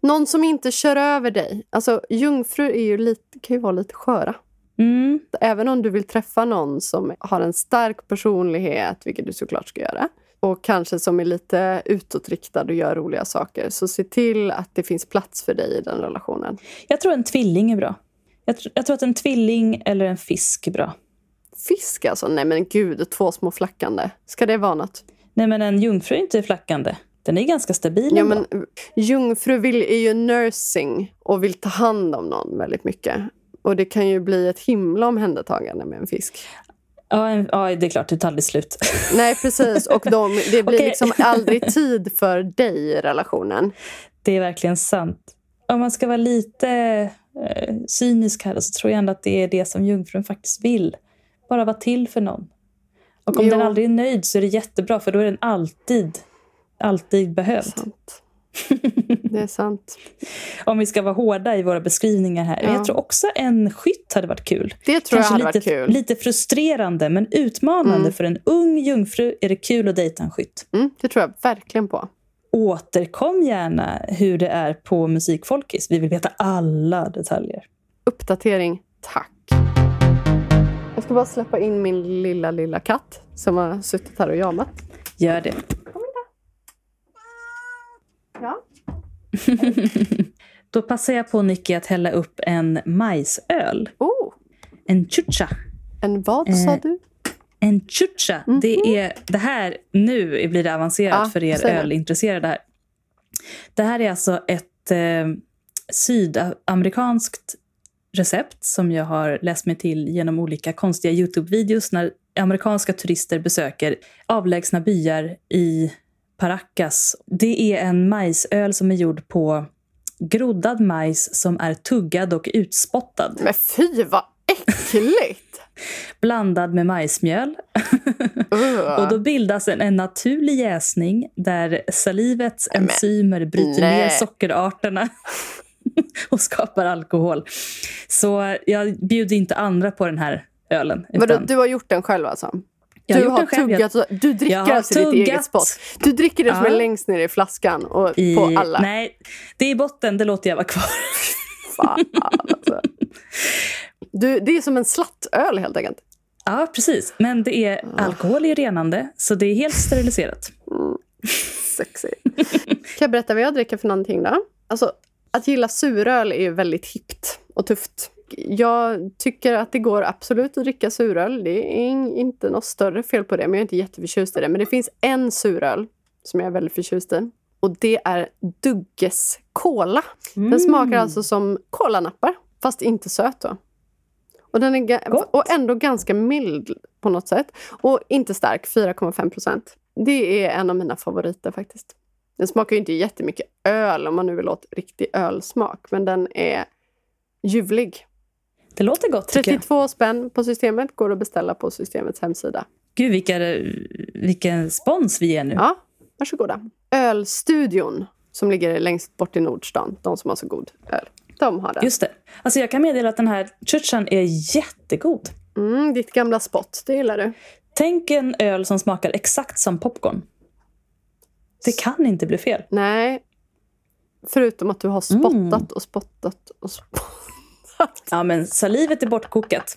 Någon som inte kör över dig. Alltså, jungfrur är ju lite, kan ju vara lite sköra. Mm, Även om du vill träffa någon som har en stark personlighet, vilket du såklart ska göra, och kanske som är lite utåtriktad och gör roliga saker, så se till att det finns plats för dig i den relationen. jag tror en tvilling är bra. Jag, tr- jag tror att en tvilling eller en fisk är bra. Fisk alltså? Nej men gud, två små flackande. Ska det vara något? Nej, men en jungfru är inte flackande. Den är ganska stabil Ja, men jungfru vill, är ju nursing och vill ta hand om någon väldigt mycket. Och det kan ju bli ett himla omhändertagande med en fisk. Ja, en, ja, det är klart, det tar aldrig slut. Nej, precis. Och de, det blir Okej. liksom aldrig tid för dig i relationen. Det är verkligen sant. Om man ska vara lite eh, cynisk här så tror jag ändå att det är det som jungfrun faktiskt vill. Bara vara till för någon. Och om Jo. den aldrig är nöjd så är det jättebra för då är den alltid, alltid behövd. Sant. Det är sant. Om vi ska vara hårda i våra beskrivningar här. Ja. Jag tror också en skytt hade varit kul. Det tror jag hade lite, varit kul. lite frustrerande men utmanande. Mm. För en ung jungfru är det kul att dejta en skytt. Mm, det tror jag verkligen på. Återkom gärna hur det är på Musikfolkis. Vi vill veta alla detaljer. Uppdatering, tack. Jag ska bara släppa in min lilla, lilla katt som har suttit här och jamat. Gör det. Ja. Då passar jag på Nicky att hälla upp en majsöl. Oh, En chucha. en vad sa Eh, du? En chucha. Det är det här, nu blir det avancerat Mhm. Ja, för er ölintresserade här. Det här är alltså ett eh, sydamerikanskt recept som jag har läst mig till genom olika konstiga Youtube-videos när amerikanska turister besöker avlägsna byar i Paracas. Det är en majsöl som är gjord på groddad majs som är tuggad och utspottad. Men fy vad äckligt! Blandad med majsmjöl. Ugh. Och då bildas en, en naturlig jäsning där salivets men, enzymer bryter nej. ner sockerarterna och skapar alkohol. Så jag bjuder inte andra på den här ölen. Vadå, utan- du har gjort den själv alltså? Jag du har själv. Jag- tuggat, du dricker alltså ditt tuggat. eget spott. Du dricker det som Ja. är längst ner i flaskan och i, på alla. Nej, det är i botten. Det låter jag vara kvar. Fan, alltså. du, det är som en slattöl helt enkelt. Ja, precis. Men det är alkohol är renande, så det är helt steriliserat. Sexy. kan jag berätta vad jag dricker för någonting då? Alltså, att gilla suröl är ju väldigt hippt och tufft jag tycker att det går absolut att dricka suröl. Det är inte något större fel på det, men jag är inte jätteförtjust i det. Men det finns en suröl som jag är väldigt förtjust i. Och det är Dugges Cola. Den smakar alltså som kolanappar, fast inte söt då. Och, den är Gott. och ändå ganska mild på något sätt. Och inte stark, 4,5 procent. Det är en av mina favoriter faktiskt. Den smakar ju inte jättemycket öl om man nu vill åt riktig ölsmak. Men den är ljuvlig. Det låter gott tycker jag. 32 spänn på systemet går att beställa på systemets hemsida. Gud, vilka, vilken spons vi är nu. Ja, varsågoda. Ölstudion som ligger längst bort i Nordstan, de som har så god öl. De har den. Just det. Alltså jag kan meddela att den här churchan är jättegod. Mm, ditt gamla spott, det gillar du. Tänk en öl som smakar exakt som popcorn. Det kan inte bli fel. Nej, förutom att du har spottat och spottat och spottat. Ja, men salivet är bortkokat.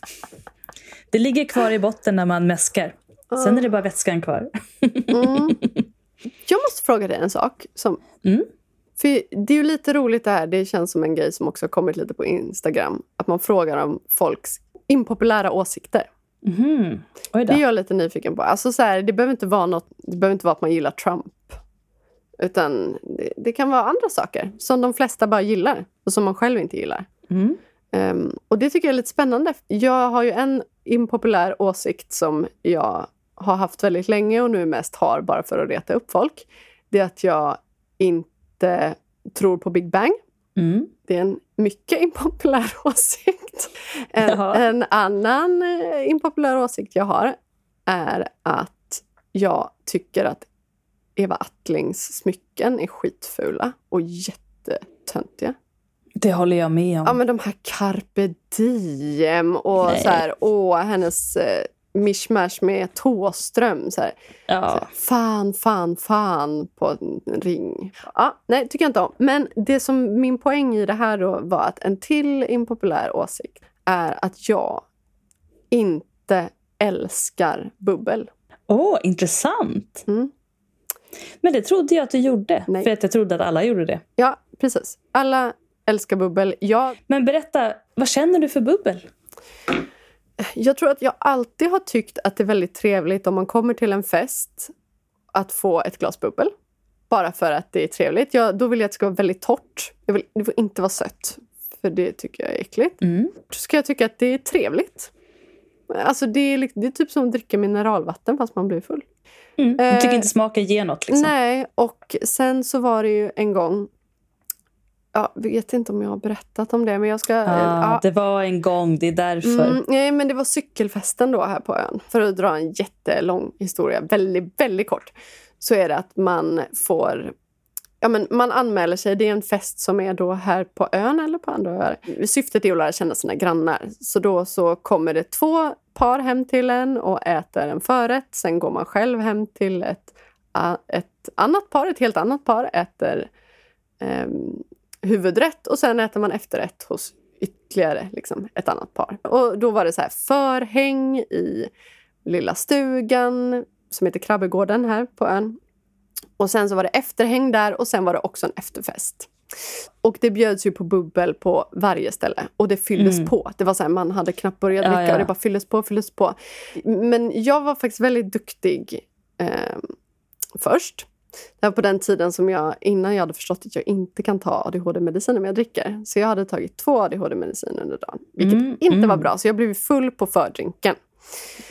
Det ligger kvar i botten när man mäskar. Sen är det bara vätskan kvar. Jag måste fråga dig en sak. Som, Mm. För det är ju lite roligt det här, det känns som en grej som också har kommit lite på Instagram. Att man frågar om folks impopulära åsikter. Oj Det är jag lite nyfiken på. Alltså så här, det, behöver inte vara något, det behöver inte vara att man gillar Trump. Utan det, det kan vara andra saker som de flesta bara gillar och som man själv inte gillar. Mm. Ehm, och det tycker jag är lite spännande. Jag har ju en impopulär åsikt som jag har haft väldigt länge och nu mest har bara för att reta upp folk. Det är att jag inte tror på Big Bang. Mm. Det är en mycket impopulär åsikt. En, en annan eh, impopulär åsikt jag har är att jag tycker att Eva Attlings smycken är skitfula och jättetöntiga. Det håller jag med om. Ja, men de här carpe diem och Nej. så här, åh, hennes eh, mishmash med Thåström. Så här. Så Ja. här, fan, fan, fan på en ring. Ja, nej, tycker jag inte om. Men det som min poäng i det här då var att en till impopulär åsikt är att jag inte älskar bubbel. Åh, intressant. Mm. Men det trodde jag att du gjorde. Nej. För att jag trodde att alla gjorde det. Ja, precis. Alla älskar bubbel. Jag Men berätta, vad känner du för bubbel? Jag tror att jag alltid har tyckt att det är väldigt trevligt om man kommer till en fest att få ett glas bubbel. Bara för att det är trevligt. Jag, då vill jag att det ska vara väldigt torrt. Jag vill, det får inte vara sött, för det tycker jag är äckligt. Mm. Då ska jag tycka att det är trevligt. Alltså det är, det är typ som att dricka mineralvatten fast man blir full. Mm. Du Eh, tycker inte smaken ger något? Liksom. Nej, och sen så var det ju en gång... Jag vet inte om jag har berättat om det, men jag ska... Ah, ja. Det var en gång, det är därför. Mm, nej, men det var cykelfesten då här på ön. För att dra en jättelång historia, väldigt, väldigt kort, så är det att man får... Ja, men man anmäler sig. Det är en fest som är då här på ön eller på andra öar. Syftet är att lära känna sina grannar. Så då så kommer det två par hem till en och äter en förrätt. Sen går man själv hem till ett, ett annat par, ett helt annat par, äter ehm, huvudrätt och sen äter man efterrätt hos ytterligare liksom, ett annat par. Och då var det så här förhäng i lilla stugan som heter Krabbegården här på ön. Och sen så var det efterhäng där och sen var det också en efterfest. Och det bjöds ju på bubbel på varje ställe och det fylldes Mm. på. Det var så här, man hade knappt börjat Ja, dricka ja. och det bara fylldes på, fylldes på. Men jag var faktiskt väldigt duktig eh, först. Det var på den tiden som jag, innan jag hade förstått att jag inte kan ta ADHD-mediciner när jag dricker. Så jag hade tagit två ADHD-mediciner under dagen. Vilket Mm, inte mm. var bra, så jag blev full på fördrinken.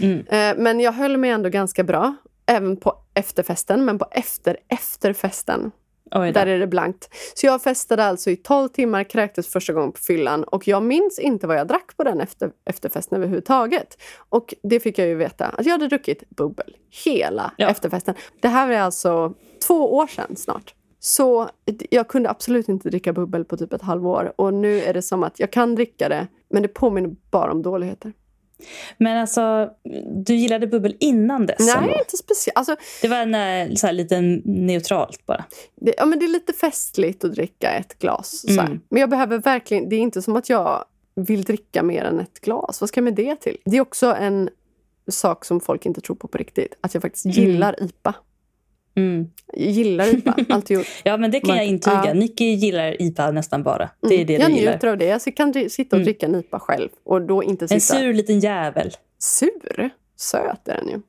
Mm. Eh, men jag höll mig ändå ganska bra. Även på efterfesten, men på efter efterfesten Oj då. Där är det blankt. Så jag festade alltså i 12 timmar, kräktes första gången på fyllan och jag minns inte vad jag drack på den efter, efterfesten överhuvudtaget. Och det fick jag ju veta, att jag hade druckit bubbel hela Ja. efterfesten. Det här är alltså två år sedan snart. Så jag kunde absolut inte dricka bubbel på typ ett halvår och nu är det som att jag kan dricka det, men det påminner bara om dåligheter. Men alltså, du gillade bubbel innan dess? Nej, ändå? inte speciellt. Alltså, Det var en, eh, så här, lite neutralt bara. Det, ja, men det är lite festligt att dricka ett glas. Mm. Men jag behöver verkligen... Det är inte som att jag vill dricka mer än ett glas. Vad ska jag med det till? Det är också en sak som folk inte tror på på riktigt. Att jag faktiskt Mm. gillar IPA. Mm. Gillar IPA. Alltid gjort. Ja, men det kan Man- jag intyga. ja. Nicky gillar IPA nästan bara. Det är det jag gillar. njuter av det. Jag kan dri- sitta och Mm. dricka en IPA själv och då inte En sitta... sur liten jävel. Sur? Söt är den ju.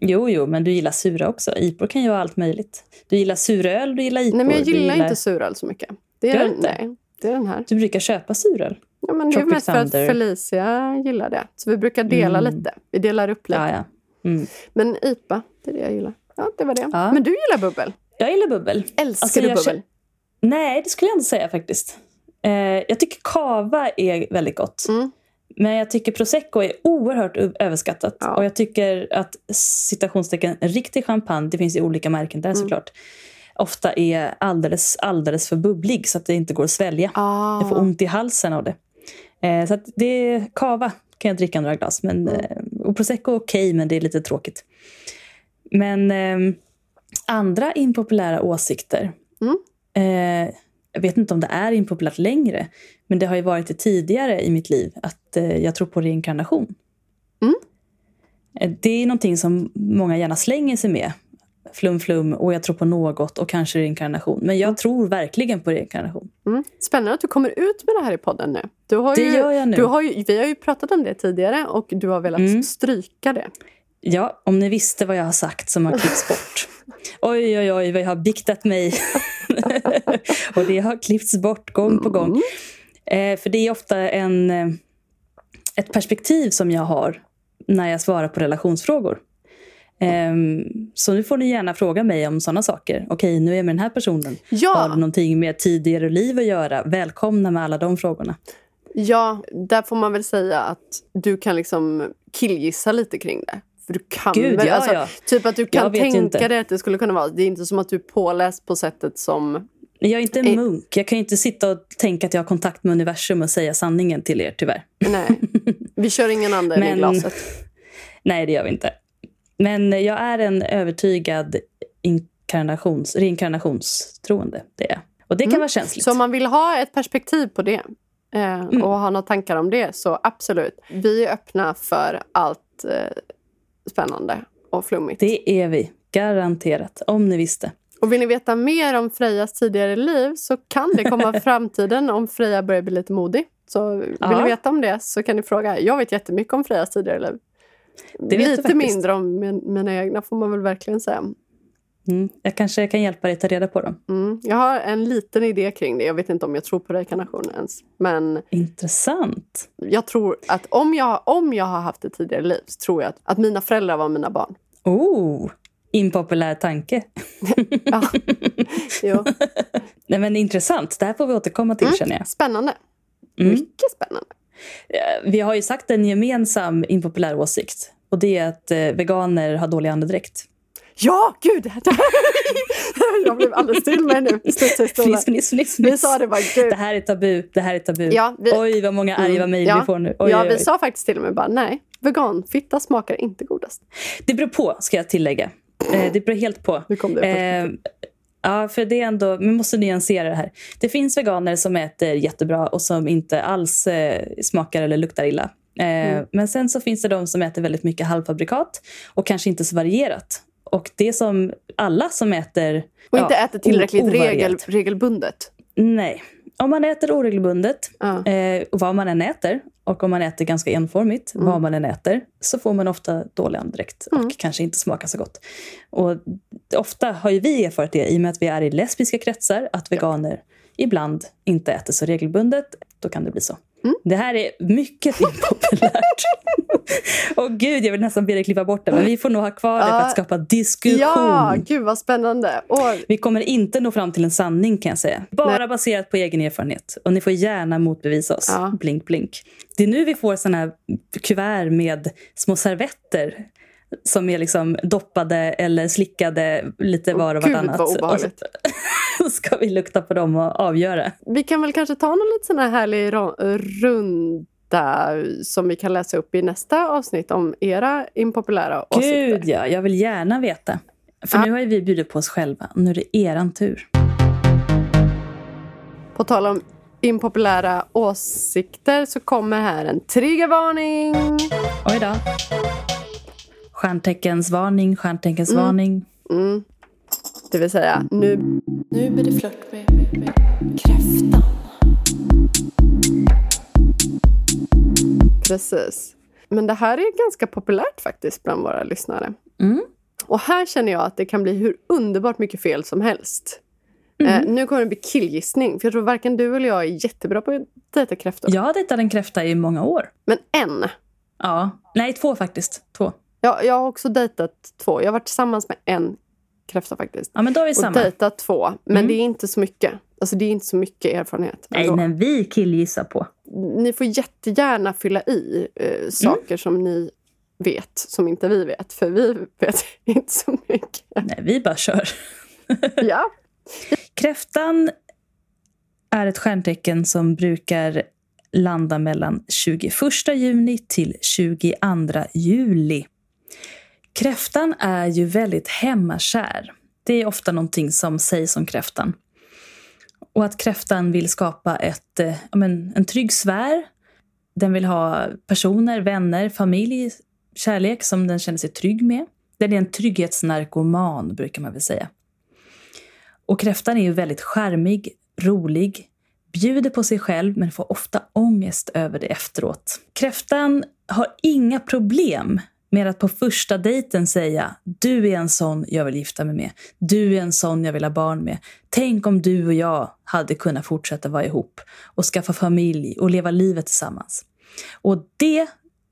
Jo, jo, men du gillar sura också. IPor kan ju vara allt möjligt. Du gillar suröl, du gillar IPor. Nej, men jag du gillar inte suröl så mycket. Det är den, nej, det är den här. Du brukar köpa suröl. Ja, men det är mest för att. Felicia gillar det. Så vi brukar dela Mm. lite. Vi delar upp lite. Ja, ja. Mm. Men IPA, det är det jag gillar. Ja, det var det. Ja. Men du gillar bubbel? Jag gillar bubbel. Älskar Alltså, du bubbel? känner- Nej, det skulle jag inte säga faktiskt. Eh, jag tycker kava är väldigt gott. Mm. Men jag tycker prosecco är oerhört överskattat. Ja. Och jag tycker att citationstecken riktig champagne, det finns ju olika märken där Mm. såklart, ofta är alldeles, alldeles för bubblig så att det inte går att svälja. Ah. Jag får ont i halsen av det. Eh, så det är kava kan jag dricka några glas. Men, Mm. eh, och prosecco okej, men det är lite tråkigt. Men eh, andra impopulära åsikter. Mm. Eh, jag vet inte om det är impopulärt längre. Men det har ju varit det tidigare i mitt liv. Att eh, jag tror på reinkarnation. Mm. Eh, Det är någonting som många gärna slänger sig med. Flum flum och jag tror på något och kanske reinkarnation. Men jag tror verkligen på reinkarnation. Mm. Spännande att du kommer ut med det här i podden nu. Du har Det ju, gör jag nu. Du har ju, vi har ju pratat om det tidigare och du har velat Mm. stryka det. Ja, om ni visste vad jag har sagt som har klippts bort. Oj, oj, oj, vad jag har biktat mig. och det har klippts bort gång på gång. Eh, för det är ofta en, eh, ett perspektiv som jag har när jag svarar på relationsfrågor. Ehm, så nu får ni gärna fråga mig om sådana saker. Okej, nu är jag med den här personen. Ja. Har det någonting med tidigare liv att göra? Välkomna med alla de frågorna. Ja, där får man väl säga att du kan liksom killgissa lite kring det. För du kan Gud, väl, ja, alltså, ja. Typ att du kan tänka inte. dig att det skulle kunna vara. Det är inte som att du är påläst på sättet som... Jag är inte en munk. Jag kan inte sitta och tänka att jag har kontakt med universum och säga sanningen till er, tyvärr. Nej, vi kör ingen anden i Men- glaset. Nej, det gör vi inte. Men jag är en övertygad inkarnations, reinkarnationstroende. Det är. Och det kan Mm. vara känsligt. Så om man vill ha ett perspektiv på det eh, Mm. och ha några tankar om det, så absolut. Vi är öppna för allt eh, spännande och flummigt. Det är vi. Garanterat. Om ni visste. Och vill ni veta mer om Frejas tidigare liv så kan det komma framtiden om Freja börjar bli lite modig. Så vill Ja. ni veta om det så kan ni fråga. Jag vet jättemycket om Frejas tidigare liv. du lite mindre om min, mina egna får man väl verkligen säga. Mm. Jag kanske kan hjälpa dig ta reda på dem. Mm. Jag har en liten idé kring det. Jag vet inte om jag tror på reinkarnation ens. Men Intressant. jag tror att om jag, om jag har haft ett tidigare liv så tror jag att, att mina föräldrar var mina barn. Oh, impopulär tanke. Ja. jo. Nej, men intressant. Det här får vi återkomma till, känner jag. Spännande. Mm. Mycket spännande. Eh, Vi har ju sagt en gemensam impopulär åsikt. Och det är att eh, veganer har dålig andedräkt. Ja, gud! jag blev alldeles still med nu. Fniss, fniss, fniss, Vi sa det bara, gud. Det här är tabu. Det här är tabu. Ja, vi- Oj, vad många arga Mm, mejl ja. vi får nu. Oj, ja, oj, vi oj. sa faktiskt till och med bara nej. Veganfitta smakar inte godast. Det beror på, ska jag tillägga. Eh, det beror helt på. Nu kom det Eh, ja, för det är ändå, vi måste nyansera det här. Det finns veganer som äter jättebra och som inte alls eh, smakar eller luktar illa. Eh, Mm. Men sen så finns det de som äter väldigt mycket halvfabrikat och kanske inte så varierat. Och det som alla som äter... Och ja, inte äter tillräckligt regel, regelbundet. Nej. Om man äter oregelbundet, Ja. eh, vad man än äter, och om man äter ganska enformigt, Mm. vad man än äter, så får man ofta dålig andedräkt och kanske inte smakar så gott. Och ofta har ju vi erfarit det i och med att vi är i lesbiska kretsar, att veganer ibland inte äter så regelbundet. Då kan det bli så. Mm. Det här är mycket impopulärt. och gud, jag vill nästan be dig klippa bort det, men vi får nog ha kvar det för att skapa diskussion. Ja, gud vad spännande. Och, Vi kommer inte nå fram till en sanning kan jag säga. Bara baserat på egen erfarenhet. Och ni får gärna motbevisa oss. Ja. Blink, blink. Det är nu vi får såna här kuvert med små servetter som är liksom doppade eller slickade lite var och Gud, vartannat. vad Och så obehagligt. Så ska vi lukta på dem och avgöra. vi kan väl kanske ta någon lite sån här härlig runda som vi kan läsa upp i nästa avsnitt om era impopulära åsikter. Gud ja, jag vill gärna veta. För Ja. nu har ju vi bjudit på oss själva. Nu är det eran tur. På tal om impopulära åsikter så kommer här en triggervarning. Oj då. Stjärnteckens varning, stjärnteckens varning. Mm. Det vill säga, nu, Nu blir det flört med, med, med kräftan. precis. Men det här är ganska populärt faktiskt bland våra lyssnare. Mm. Och här känner jag att det kan bli hur underbart mycket fel som helst. Eh, nu kommer det bli killgissning, för jag tror varken du eller jag är jättebra på att dejta kräftor. Jag har dejtat en kräfta i många år. Men en. Ja. Nej, två faktiskt. Två. Jag, jag har också dejtat två. Jag har varit tillsammans med en kräfta faktiskt. Ja, men då är vi Och samma. dejtat två. Men Mm. det är inte så mycket. Alltså det är inte så mycket erfarenhet. Nej, ändå. men vi killgissar på. Ni får jättegärna fylla i eh, saker som ni vet, som inte vi vet. För vi vet inte så mycket. Nej, vi bara kör. ja. Kräftan är ett stjärntecken som brukar landa mellan 21 juni till 22 juli. Kräftan är ju väldigt hemmakär. Det är ofta någonting som sägs om kräftan. Och att kräftan vill skapa ett, eh, men, en trygg sfär. Den vill ha personer, vänner, familj, kärlek som den känner sig trygg med. Den är en trygghetsnarkoman, brukar man väl säga. Och kräftan är ju väldigt charmig, rolig, bjuder på sig själv men får ofta ångest över det efteråt. Kräftan har inga problem med att på första dejten säga du är en sån jag vill gifta mig med. Du är en sån jag vill ha barn med. Tänk om du och jag hade kunnat fortsätta vara ihop och skaffa familj och leva livet tillsammans. Och det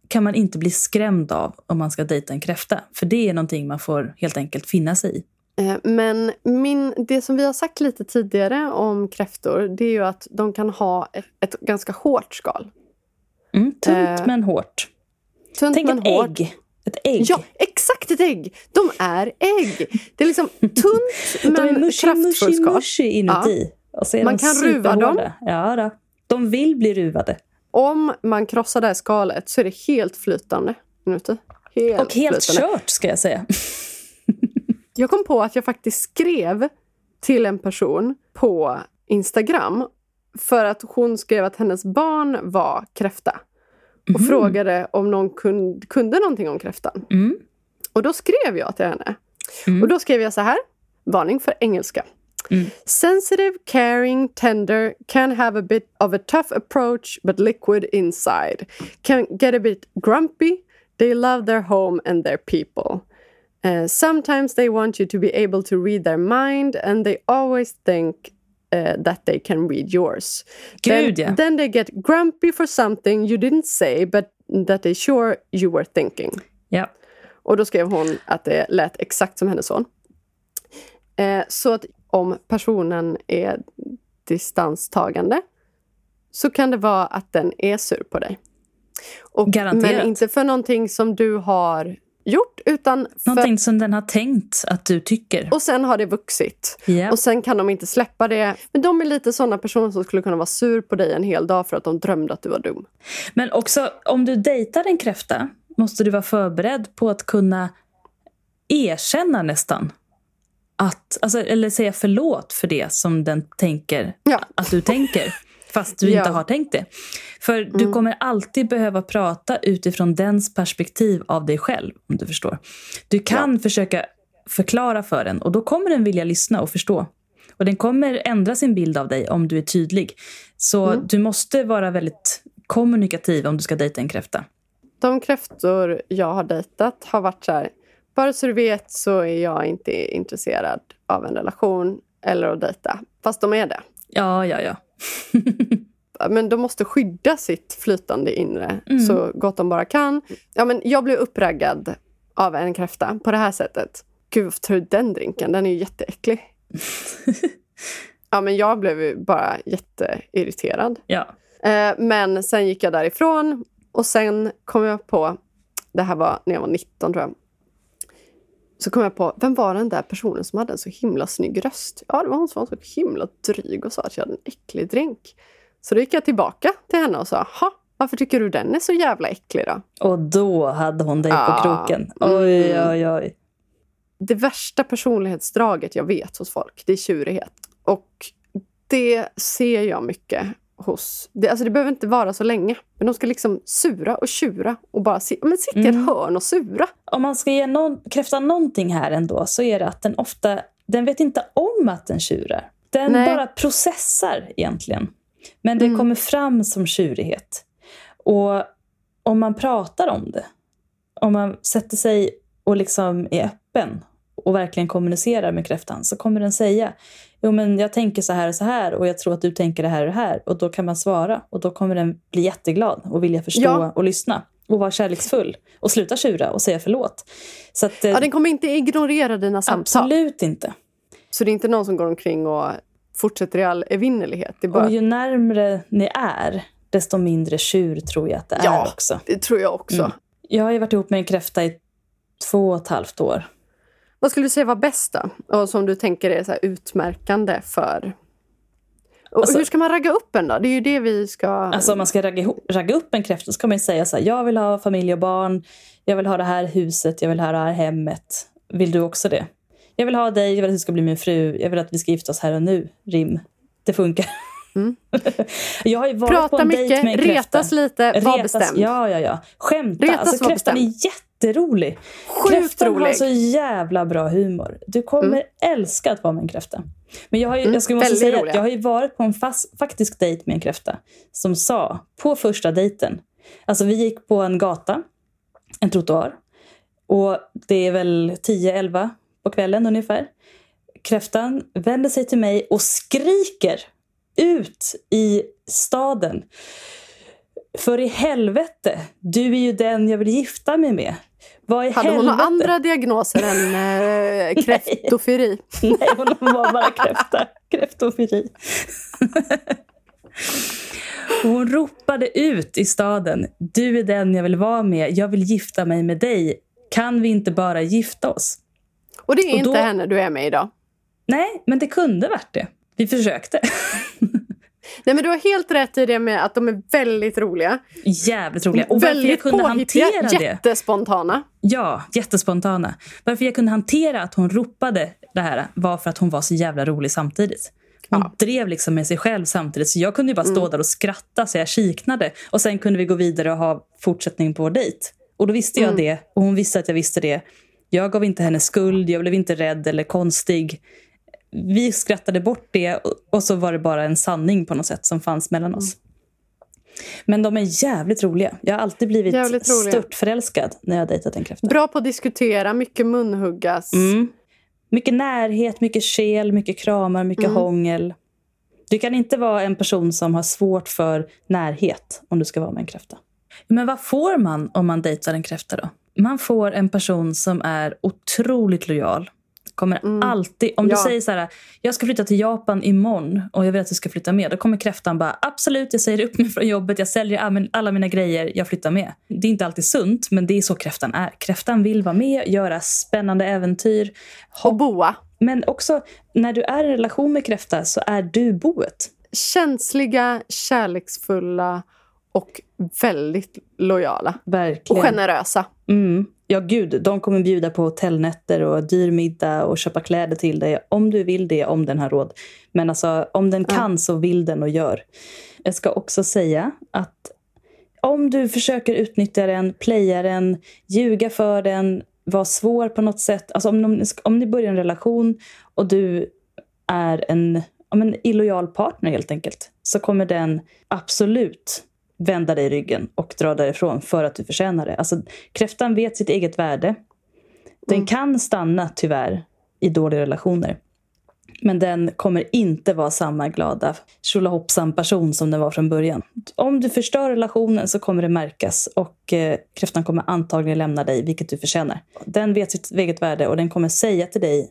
kan man inte bli skrämd av om man ska dejta en kräfta. För det är någonting man får helt enkelt finna sig i. Eh, Men min, det som vi har sagt lite tidigare om kräftor det är ju att de kan ha ett, ett ganska hårt skal. Mm, tunt Eh, men hårt. Tunt Tänk men ett hårt. ägg. Ett ägg. Ja, exakt ett ägg! De är ägg. Det är liksom tunt De är men mushy, kraftfullt mushy, skal. mushy inuti. Är Man de kan ruva dem. Ja, då. De vill bli ruvade. Om man krossar det här skalet så är det helt flytande inuti. Helt Och helt flytande. kört, ska jag säga. Jag kom på att jag faktiskt skrev till en person på Instagram för att hon skrev att hennes barn var kräfta och frågade om någon kunde, kunde någonting om kräftan. Mm. Och då skrev jag till henne. Mm. Och då skrev jag så här. Varning för engelska. Mm. Sensitive, caring, tender, can have a bit of a tough approach but liquid inside. Can get a bit grumpy. They love their home and their people. Uh, sometimes they want you to be able to read their mind and they always think uh, that they can read yours. Gud, then, ja. then they get grumpy for something you didn't say but that they sure you were thinking. Ja. Och då skrev hon att det lät exakt som hennes son. Eh, så att om personen är distanstagande så kan det vara att den är sur på dig. Och. Men inte för någonting som du har gjort utan för... Någonting som den har tänkt att du tycker. Och sen har det vuxit. Ja. Och sen kan de inte släppa det. Men de är lite sådana personer som skulle kunna vara sur på dig en hel dag för att de drömde att du var dum. Men också, om du dejtar en kräfta måste du vara förberedd på att kunna erkänna nästan. Att, alltså, eller säga förlåt för det som den tänker Ja. att du tänker. Fast du Ja. inte har tänkt det. För du kommer alltid behöva prata utifrån dens perspektiv av dig själv. Om du förstår. Du kan försöka förklara för den och då kommer den vilja lyssna och förstå. Och den kommer ändra sin bild av dig om du är tydlig. Så du måste vara väldigt kommunikativ om du ska dejta en kräfta. De kräftor jag har dejtat har varit så här. Bara så du vet så är jag inte intresserad av en relation eller att dejta. Fast de är det. Ja, ja, ja. Men de måste skydda sitt flytande inre så gott de bara kan. Ja, men jag blev uppraggad av en kräfta på det här sättet. Gud, varför tar du den drinken? Den är ju jätteäcklig. ja, men jag blev ju bara jätteirriterad. ja. Eh, men sen gick jag därifrån och sen kom jag på, det här var när jag var 19 tror jag. Så kom jag på, vem var den där personen som hade en så himla snygg röst? Ja, det var hon som var så himla dryg och sa att jag hade en äcklig drink. Så då gick jag tillbaka till henne och sa, ha, varför tycker du den är så jävla äcklig då? Och då hade hon dig på Ja. kroken. Oj, oj, oj. Det värsta personlighetsdraget jag vet hos folk, det är tjurighet. Och det ser jag mycket hos... Det, alltså det behöver inte vara så länge. Men de ska liksom sura och tjura och bara si, men sitta i Mm. ett hörn och sura. Om man ska ge någon, kräftan någonting här ändå så är det att den ofta den vet inte om att den tjurar. Den Nej. bara processar egentligen. Men det Mm. kommer fram som tjurighet. Och om man pratar om det, om man sätter sig och liksom är öppen och verkligen kommunicerar med kräftan så kommer den säga Jo men jag tänker så här och så här och jag tror att du tänker det här och det här och då kan man svara och då kommer den bli jätteglad och vilja förstå Ja. och lyssna och vara kärleksfull och sluta tjura och säga förlåt. Så att, eh, Ja, den kommer inte ignorera dina samtal. absolut inte. Så det är inte någon som går omkring och fortsätter i all evinnerlighet. Det bara, Och ju närmre ni är desto mindre tjur tror jag att det Ja. är också. Det tror jag också. Mm. Jag har varit ihop med en kräfta i två och ett halvt år. Vad skulle du säga var bäst då? Och som du tänker är så utmärkande för... Och Alltså- hur ska man ragga upp en då? Det är ju det vi ska... Alltså om man ska ragga, ragga upp en kräfta så ska man ju säga så här, jag vill ha familj och barn, jag vill ha det här huset, jag vill ha det här hemmet. Vill du också det? Jag vill ha dig, jag vill att du ska bli min fru, jag vill att vi ska gifta oss här och nu. Rim. Det funkar. Mm. jag har ju varit på Prata en dejt mycket, med en kräfta. retas lite, var Retas- bestämd. Ja, ja, ja. Skämta. Retas, alltså, kräftan bestämd. är jätterolig. Sjukt Kräftan har rolig. så jävla bra humor. Du kommer älska att vara med en kräfta. Men jag har ju, Mm, jag ska måste säga, roliga. att jag har ju varit på en fast, faktisk dejt med en kräfta som sa på första dejten, alltså vi gick på en gata, en trottoar, och det är väl 10-11 på kvällen ungefär. Kräftan vänder sig till mig och skriker ut i staden. För i helvete, du är ju den jag vill gifta mig med. Vad i Hade hon helvete? några andra diagnoser än eh, kräftofili? Nej, hon var bara kräfta. Kräftofili. Och Hon ropade ut i staden. Du är den jag vill vara med. Jag vill gifta mig med dig. Kan vi inte bara gifta oss? Och det är Och inte då- henne du är med idag. Nej, men det kunde varit det. Vi försökte. Nej men du har helt rätt i det med att de är väldigt roliga. Jävligt roliga. Och varför jag väldigt kunde påhittiga, hantera det. jättespontana. Ja, jättespontana. Varför jag kunde hantera att hon ropade det här var för att hon var så jävla rolig samtidigt. Hon Ja. drev liksom med sig själv samtidigt. Så jag kunde bara stå där och skratta så jag kiknade. Och sen kunde vi gå vidare och ha fortsättning på vår dejt. Och då visste jag det och hon visste att jag visste det. Jag gav inte henne skuld, jag blev inte rädd eller konstig. Vi skrattade bort det och- så var det bara en sanning på något sätt som fanns mellan oss. Men de är jävligt roliga. Jag har alltid blivit störtförälskad när jag har dejtat en kräfta. Bra på att diskutera, mycket munhuggas. Mm. Mycket närhet, mycket kel, mycket kramar, mycket Mm. hångel. Du kan inte vara en person som har svårt för närhet om du ska vara med en kräfta. Men vad får man om man dejtar en kräfta då? Man får en person som är otroligt lojal. Kommer alltid, om du Mm. Ja. säger så här, jag ska flytta till Japan imorgon och jag vill att du ska flytta med. Då kommer kräftan bara, absolut jag säger upp mig från jobbet, jag säljer all- alla mina grejer, jag flyttar med. Det är inte alltid sunt, men det är så kräftan är. Kräftan vill vara med, göra spännande äventyr. Och boa. Men också, när du är i relation med kräfta så är du boet. Känsliga, kärleksfulla och väldigt lojala. Verkligen. Och generösa. Mm. Ja, gud. De kommer bjuda på hotellnätter och dyr middag och köpa kläder till dig om du vill det, om den har råd. Men alltså, om den kan så vill den och gör. Jag ska också säga att om du försöker utnyttja den, playa den, ljuga för den, vara svår på något sätt. Alltså om, om, om ni börjar en relation och du är en, om en illojal partner helt enkelt, så kommer den absolut vända dig ryggen och dra därifrån för att du förtjänar det. Alltså, kräftan vet sitt eget värde. Den kan stanna tyvärr i dåliga relationer. Men den kommer inte vara samma glada tjolahoppsan person som den var från början. Om du förstör relationen så kommer det märkas och eh, kräftan kommer antagligen lämna dig, vilket du förtjänar. Den vet sitt eget värde och den kommer säga till dig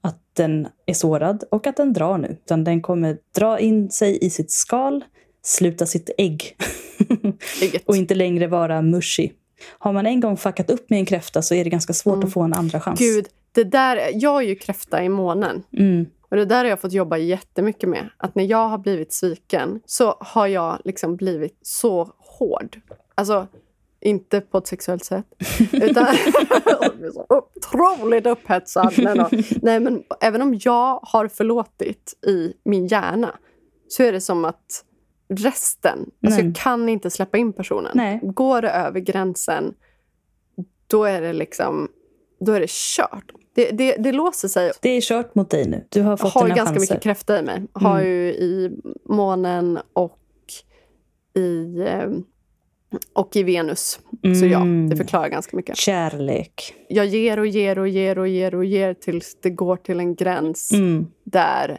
att den är sårad och att den drar nu. Utan den kommer dra in sig i sitt skal, sluta sitt ägg och inte längre vara mushy. Har man en gång fuckat upp med en kräfta så är det ganska svårt att få en andra chans. Gud, det där, jag är ju kräfta i månen. Mm. Och det där har jag fått jobba jättemycket med. Att när jag har blivit sviken så har jag liksom blivit så hård. Alltså, inte på ett sexuellt sätt. Utan otroligt upphetsad. Men, då- nej, men även om jag har förlåtit i min hjärna så är det som att resten. Alltså jag kan inte släppa in personen. Nej. Går det över gränsen, då är det liksom då är det kört. Det, det, det låser sig. Det är kört mot dig nu. Du har Jag fått har ju dina ganska chanser. mycket kräfta i mig. Har Mm. ju i månen och i, eh, och i Venus. Så ja, Mm. det förklarar ganska mycket. Kärlek. Jag ger och ger och ger och ger och ger tills det går till en gräns Mm. där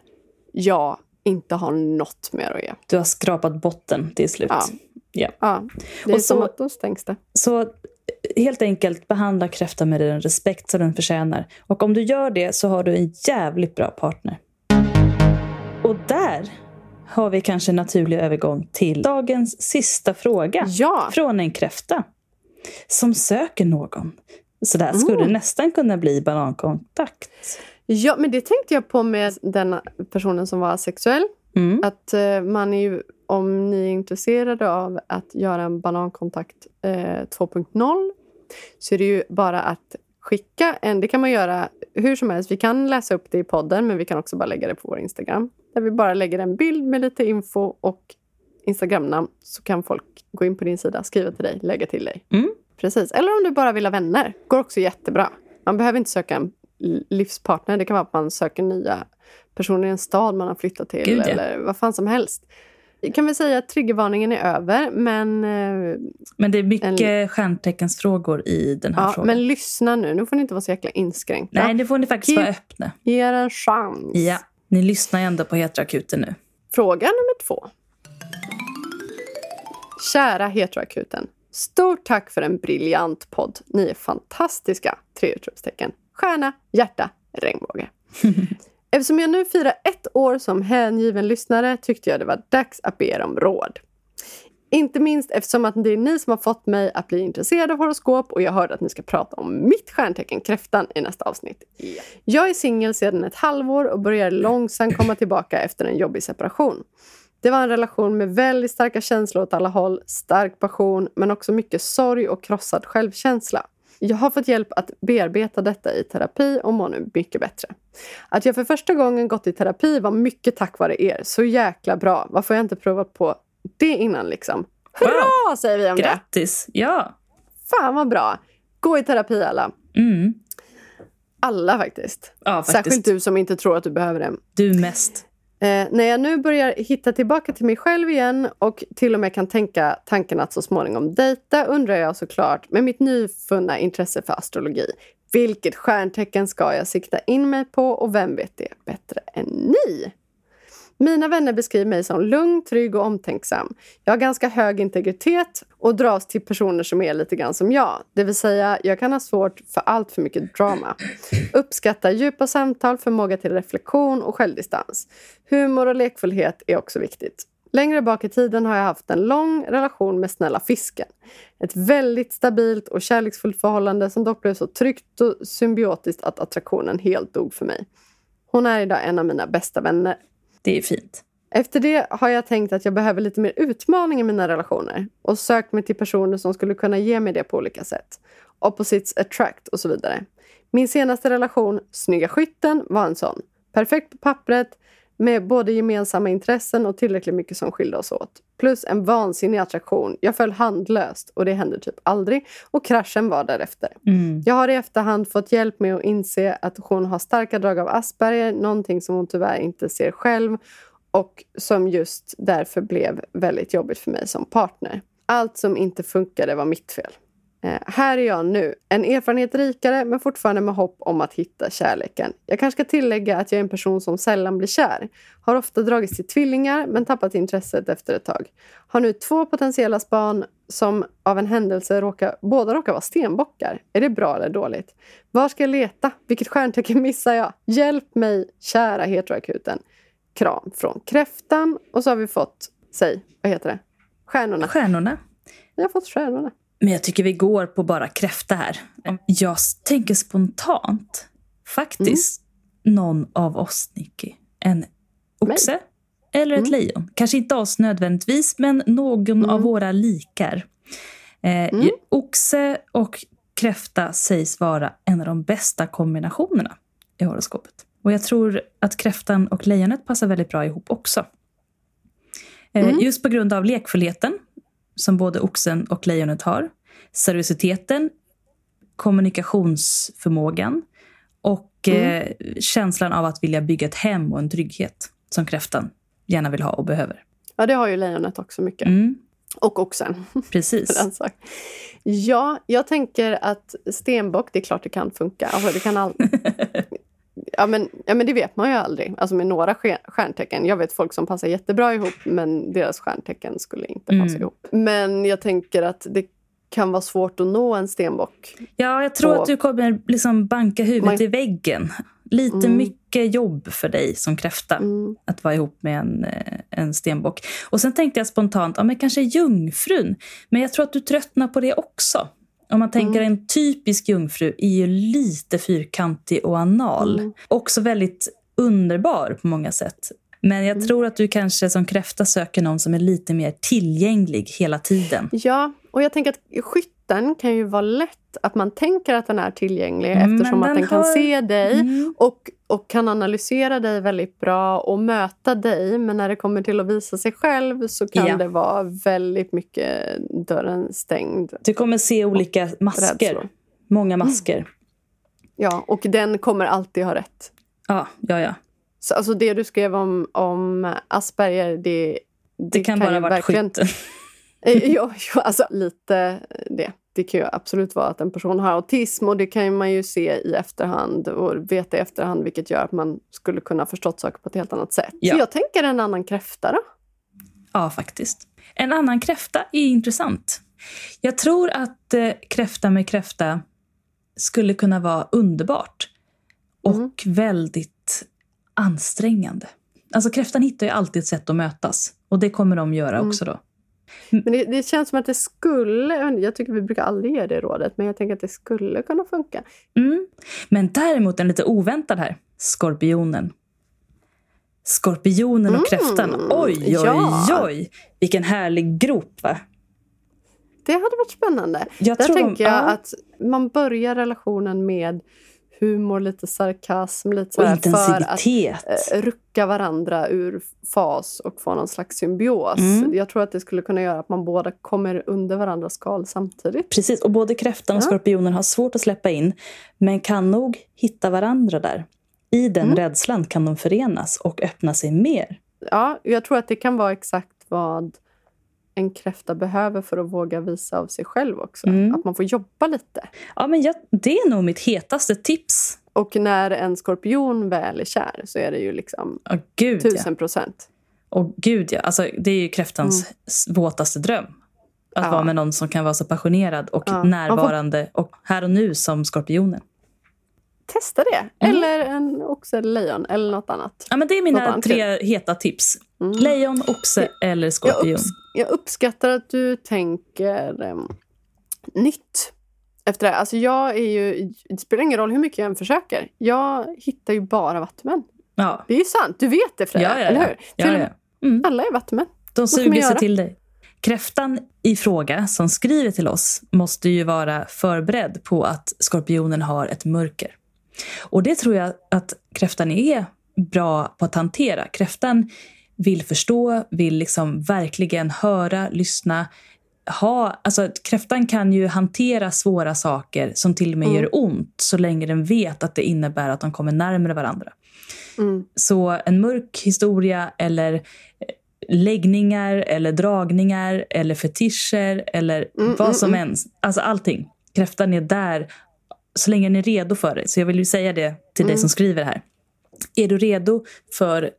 jag inte har något mer att ge. Du har skrapat botten till slut. Ja. Ja. Ja, det är Och så- som att då stängs det. Så helt enkelt behandla kräftan med den respekt som den förtjänar. Och om du gör det så har du en jävligt bra partner. Och där har vi kanske en naturlig övergång till dagens sista fråga. Ja, Från en kräfta. Som söker någon. Så där skulle Mm. nästan kunna bli banankontakt. Ja, men det tänkte jag på med den personen som var sexuell. Mm. Att eh, man är ju, om ni är intresserade av att göra en banankontakt eh, 2.0 så är det ju bara att skicka en. Det kan man göra hur som helst. Vi kan läsa upp det i podden men vi kan också bara lägga det på vår Instagram. Där vi bara lägger en bild med lite info och Instagramnamn så kan folk gå in på din sida, skriva till dig, lägga till dig. Mm. Precis. Eller om du bara vill ha vänner. går också jättebra. Man behöver inte söka en livspartner. Det kan vara att man söker nya personer i en stad man har flyttat till. Gud, ja. Eller vad fan som helst. Kan väl säga att triggervarningen är över. Men, eh, Men det är mycket stjärnteckensfrågor i den här ja, frågan. men lyssna nu. Nu får ni inte vara så jäkla inskränkta. Nej, det får ni faktiskt Ge- vara öppna. Ge er en chans. Ja, ni lyssnar ju ändå på Heteroakuten nu. Fråga nummer två. Kära Heteroakuten. Stort tack för en briljant podd. Ni är fantastiska! Tre utropstecken. Stjärna, hjärta, regnbåge. Eftersom jag nu firar ett år som hängiven lyssnare tyckte jag det var dags att be er om råd. Inte minst eftersom att det är ni som har fått mig att bli intresserad av horoskop och jag hörde att ni ska prata om mitt stjärntecken kräftan i nästa avsnitt. Jag är singel sedan ett halvår och börjar långsamt komma tillbaka efter en jobbig separation. Det var en relation med väldigt starka känslor åt alla håll, stark passion men också mycket sorg och krossad självkänsla. Jag har fått hjälp att bearbeta detta i terapi och mår nu mycket bättre. Att jag för första gången gått i terapi var mycket tack vare er. Så jäkla bra. Varför har jag inte provat på det innan liksom? Hurra säger vi om det! Grattis! Ja. Fan vad bra! Gå i terapi alla. Mm. Alla faktiskt. Ja, faktiskt. Särskilt du som inte tror att du behöver det. Du mest. Eh, när jag nu börjar hitta tillbaka till mig själv igen och till och med kan tänka tanken att så småningom dejta undrar jag såklart med mitt nyfunna intresse för astrologi. Vilket stjärntecken ska jag sikta in mig på och vem vet det bättre än ni? Mina vänner beskriver mig som lugn, trygg och omtänksam. Jag har ganska hög integritet och dras till personer som är lite grann som jag. Det vill säga, jag kan ha svårt för allt för mycket drama. Uppskattar djupa samtal, förmåga till reflektion och självdistans. Humor och lekfullhet är också viktigt. Längre bak i tiden har jag haft en lång relation med snälla fisken. Ett väldigt stabilt och kärleksfullt förhållande som dock blev så tryggt och symbiotiskt att attraktionen helt dog för mig. Hon är idag en av mina bästa vänner. Det är fint. Efter det har jag tänkt att jag behöver lite mer utmaning i mina relationer och sökt mig till personer som skulle kunna ge mig det på olika sätt. Opposites attract och så vidare. Min senaste relation, Snygga skytten, var en sån. Perfekt på pappret med både gemensamma intressen och tillräckligt mycket som skilde oss åt. Plus en vansinnig attraktion. Jag föll handlöst och det händer typ aldrig. Och kraschen var därefter. Mm. Jag har i efterhand fått hjälp med att inse att hon har starka drag av Asperger, någonting som hon tyvärr inte ser själv och som just därför blev väldigt jobbigt för mig som partner. Allt som inte funkade var mitt fel. Eh, här är jag nu, en erfarenhet rikare men fortfarande med hopp om att hitta kärleken. Jag kanske ska tillägga att jag är en person som sällan blir kär. Har ofta dragits till tvillingar men tappat intresset efter ett tag. Har nu två potentiella span som av en händelse råkar, båda råkar vara stenbockar. Är det bra eller dåligt? Var ska jag leta? Vilket stjärntecken missar jag? Hjälp mig, kära heteroakuten. Kram från kräftan. Och så har vi fått, säg, vad heter det? Stjärnorna. Stjärnorna. Vi har fått stjärnorna. Men jag tycker vi går på bara kräfta här. Jag tänker spontant, faktiskt, någon av oss, Nicky. En oxe eller ett lejon. Kanske inte oss nödvändigtvis, men någon av våra likar. Eh, Oxe och kräfta sägs vara en av de bästa kombinationerna i horoskopet. Och jag tror att kräftan och lejonet passar väldigt bra ihop också. Eh, Just på grund av lekfullheten som både oxen och lejonet har. Seriositeten, kommunikationsförmågan och eh, känslan av att vilja bygga ett hem och en trygghet som kräftan gärna vill ha och behöver. Ja, det har ju lejonet också mycket. Mm, Och oxen. precis. Ja, jag tänker att stenbock, det är klart det kan funka. Alltså, det kan all... ja, men, ja, men det vet man ju aldrig. Alltså med några stjär- stjärntecken. Jag vet folk som passar jättebra ihop, men deras stjärntecken skulle inte passa Mm. ihop. Men jag tänker att det kan vara svårt att nå en stenbock. Ja, jag tror Och- att du kommer liksom banka huvudet Man- i väggen. Lite Mm. mycket jobb för dig som kräfta Mm. att vara ihop med en, eh, en stenbock. Och sen tänkte jag spontant, ja men kanske jungfrun. Men jag tror att du tröttnar på det också. Om man tänker Mm. en typisk jungfru är ju lite fyrkantig och anal. Mm. Också väldigt underbar på många sätt. Men Mm. jag tror att du kanske som kräfta söker någon som är lite mer tillgänglig hela tiden. Ja, och jag tänker att skytten kan ju vara lätt att man tänker att den är tillgänglig Mm, eftersom men att den den kan har- se dig Mm. och, och kan analysera dig väldigt bra och möta dig. Men när det kommer till att visa sig själv så kan Ja. det vara väldigt mycket dörren stängd. Du kommer se olika masker. rädslor. Många masker. Ja, och den kommer alltid ha rätt. Ja, ja, ja. Så, alltså det du skrev om, om Asperger, det, Det, kan, bara ju ha varit Ja, ja, alltså lite det. Det kan ju absolut vara att en person har autism och det kan man ju se i efterhand och veta i efterhand vilket gör att man skulle kunna förstått saker på ett helt annat sätt. Ja. Så jag tänker en annan kräfta då. Ja, faktiskt. En annan kräfta är intressant. Jag tror att eh, kräfta med kräfta skulle kunna vara underbart och Mm. väldigt ansträngande. Alltså kräftan hittar ju alltid ett sätt att mötas och det kommer de göra Mm. också då. Men det, det känns som att det skulle, jag tycker vi brukar aldrig ge det rådet, men jag tänker att det skulle kunna funka. Mm. Men däremot en lite oväntad här. Skorpionen. Skorpionen och kräftan. Oj, oj, Mm. ja. oj. Vilken härlig grop, va? Det hade varit spännande. Jag Där tror de- tänker jag ja. att man börjar relationen med humor, lite sarkasm, lite så här för att intensivitet. eh, rucka varandra ur fas och få någon slags symbios. Mm. Jag tror att det skulle kunna göra att man båda kommer under varandras skal samtidigt. Precis, och både kräftan och Ja. skorpionen har svårt att släppa in, men kan nog hitta varandra där. I den Mm. rädslan kan de förenas och öppna sig mer. Ja, jag tror att det kan vara exakt vad en kräfta behöver för att våga visa av sig själv också. Mm. Att man får jobba lite. Ja, men jag, det är nog mitt hetaste tips. Och när en skorpion väl är kär så är det ju liksom Åh, gud, ja. tusen procent. Och gud, ja. Alltså, det är ju kräftans s- våtaste dröm. Att Mm. Ja. vara med någon som kan vara så passionerad och Ja. Närvarande och här och nu som skorpionen. Testa det. Mm. Eller en oxe eller lejon eller något annat. Ja, men det är mina tre heta tips. Mm. Lejon, oxe eller Jag, skorpion. upps- jag uppskattar att du tänker em, nytt. Efter det. Alltså jag är ju, det spelar ingen roll hur mycket jag än försöker. Jag hittar ju bara vattumän. Ja, Det är ju sant. Du vet det Freja, ja, ja. eller ja. hur? ja, Mm. Alla är vattumän. De suger sig till dig. Kräftan i fråga som skriver till oss måste ju vara förberedd på att skorpionen har ett mörker. Och det tror jag att kräftan är bra på att hantera. Kräftan vill förstå, vill liksom verkligen höra, lyssna. Ha, alltså, kräftan kan ju hantera svåra saker som till och med Mm. gör ont så länge den vet att det innebär att de kommer närmare varandra. Mm. Så en mörk historia eller eh, läggningar eller dragningar eller fetischer eller Mm, vad mm, som mm. ens. Alltså allting. Kräftan är där så länge den är redo för det. Så jag vill ju säga det till dig Mm. som skriver här. Är du redo för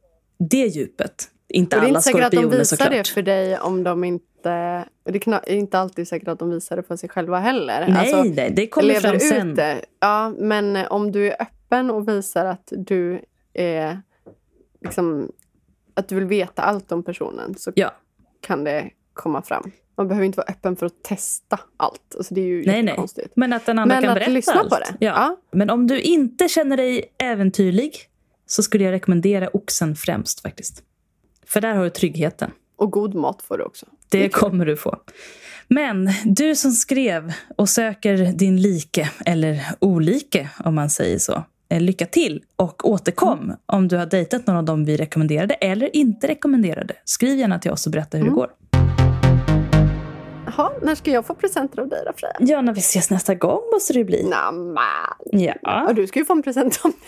det djupet? Inte Och det är alla inte säkert att de skorpioner visar såklart. det för dig om de inte... Det är inte alltid säkert att de visar det för sig själva heller. Nej, Alltså, nej, det kommer fram sen. det. Ja, men om du är öppen och visar att du är... Liksom, att du vill veta allt om personen så Ja. kan det komma fram. Man behöver inte vara öppen för att testa allt. Alltså, det är ju Nej, nej. jättekonstigt. Men att den andra Men kan att berätta lyssna allt. på det. Ja. Ja. Men om du inte känner dig äventyrlig så skulle jag rekommendera oxen främst faktiskt. För där har du tryggheten. Och god mat får du också. Det kommer du få. Men du som skrev och söker din like, eller olike om man säger så. eh, lycka till och återkom om du har dejtat någon av dem vi rekommenderade eller inte rekommenderade. Skriv gärna till oss och berätta hur det går. Jaha, när ska jag få presenter av dig då Freja? Ja, när vi ses nästa gång måste det bli. Nämen! Ja. Ja, du ska ju få en present av mig.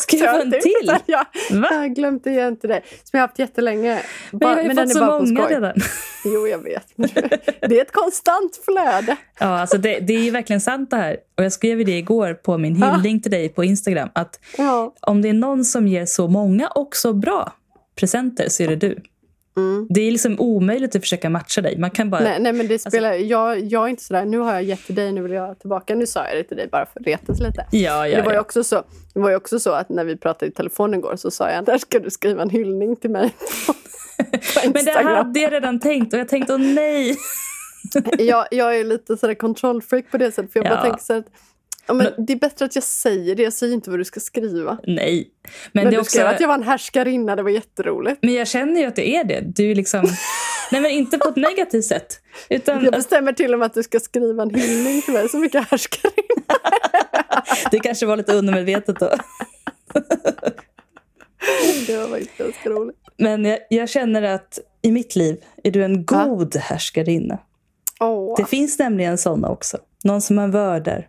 Ska jag få en till? här, Jag, har glömt att ge en till dig. Som jag har haft jättelänge. Men jag har ju den fått så många redan. Jo, jag vet. Men Det är ett konstant flöde. Ja, alltså det, det är ju verkligen sant det här. Och jag skrev det igår på min hyllning till dig på Instagram. Att Ja. om det är någon som ger så många och så bra presenter så är det du. Mm. Det är liksom omöjligt att försöka matcha dig. Man kan bara... Nej, nej, men det Alltså- spelar... jag, jag är inte sådär, nu har jag gett till dig, nu vill jag tillbaka. Nu sa jag det till dig bara för att retas lite. Ja, ja, det, var ju ja. också så, det var ju också så att när vi pratade i telefon igår så sa jag där ska du skriva en hyllning till mig Men det hade jag redan tänkt och jag tänkte åh nej. jag, jag är lite sådär kontrollfreak på det sättet. För jag bara tänker så att ja, men det är bättre att jag säger det. Jag säger inte vad du ska skriva. Nej. Men, Men, det är du också... skrev att jag var en härskarinna. Det var jätteroligt. Men jag känner ju att det är det. Du är liksom... Nej men inte på ett negativt sätt. Utan Jag bestämmer till och med att du ska skriva en hyllning till mig. Så mycket härskarinna. det kanske var lite undermedvetet då. Det var faktiskt ganska roligt. Men jag, jag känner att i mitt liv är du en god härskarinna. Åh. Det finns nämligen såna också. Någon som man vördar.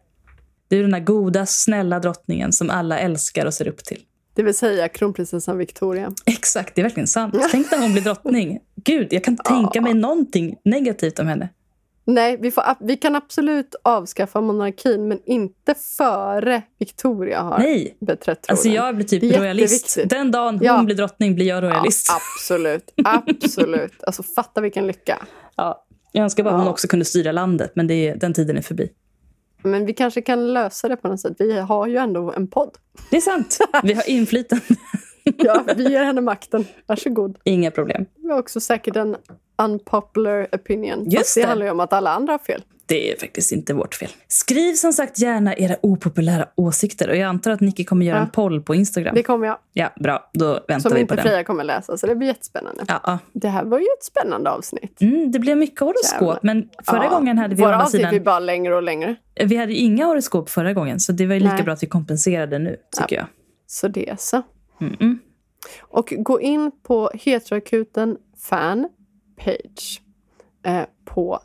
Du är den där goda, snälla drottningen som alla älskar och ser upp till. Det vill säga kronprinsessan Victoria. Exakt, det är verkligen sant. Tänk när hon blir drottning. Gud, jag kan inte tänka mig någonting negativt om henne. Nej, vi, får, vi kan absolut avskaffa monarkin men inte före Victoria har Nej, beträtt tronen. alltså jag blir typ royalist. Den dagen hon Ja. blir drottning blir jag royalist. Ja, absolut. Absolut. Alltså fatta vilken lycka. Ja. Jag önskar bara Ja. hon också kunde styra landet, men det, den tiden är förbi. Men vi kanske kan lösa det på något sätt. Vi har ju ändå en podd. Det är sant. Vi har inflytande. Ja, vi ger henne makten. Varsågod. Inga problem. Vi har också säkert en unpopular opinion. Just Fast det, det. handlar ju om att alla andra har fel. Det är faktiskt inte vårt fel. Skriv som sagt gärna era opopulära åsikter. Och jag antar att Nicky kommer göra Ja. en poll på Instagram. Det kommer jag. Ja, bra. Då väntar Som vi på inte den. Freja kommer läsa. Så det blir jättespännande. Ja, ja. Det här var ju ett spännande avsnitt. Mm, det blev mycket horoskop, men förra Ja. gången hade vi Våra avsnitt sidan... blir bara längre och längre. Vi hade inga horoskop förra gången, så det var lika Nej. bra att vi kompenserade nu, tycker jag. Så det är så. Mm-mm. Och gå in på Heteroakuten fan page eh, på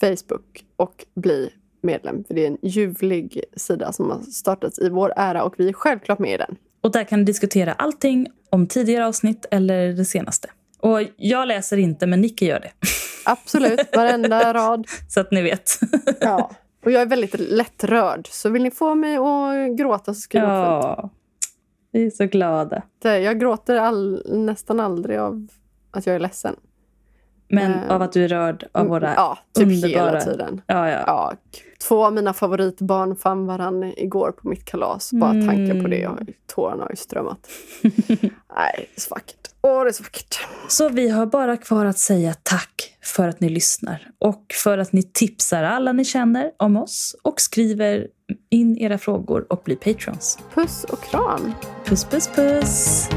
Facebook och bli medlem. För det är en ljuvlig sida som har startats i vår ära och vi är självklart med i den. Och där kan du diskutera allting om tidigare avsnitt eller det senaste. Och jag läser inte, men Nicky gör det. Absolut, varenda rad. Så att ni vet. Ja. Och jag är väldigt lättrörd. Så vill ni få mig att gråta så skriv ja. Ja, vi är så glada. Jag gråter all, nästan aldrig av att jag är ledsen. Men Eh, av att du är rörd av våra Ja, typ underbara... hela tiden. Ja, ja. Ja, två av mina favoritbarn fann varann igår på mitt kalas. Bara Mm. tanken på det. Och tårarna har ju strömmat. Nej, det är så vackert. Åh, det är så vackert. Så vi har bara kvar att säga tack för att ni lyssnar och för att ni tipsar alla ni känner om oss och skriver in era frågor och blir patrons. Puss och kram. Puss, puss, puss!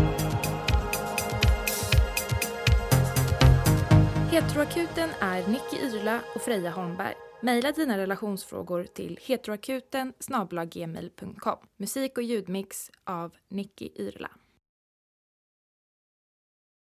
Heteroakuten är Nicky Yrla och Freja Holmberg. Maila dina relationsfrågor till heteroakuten Musik och ljudmix av Nicky Yrla.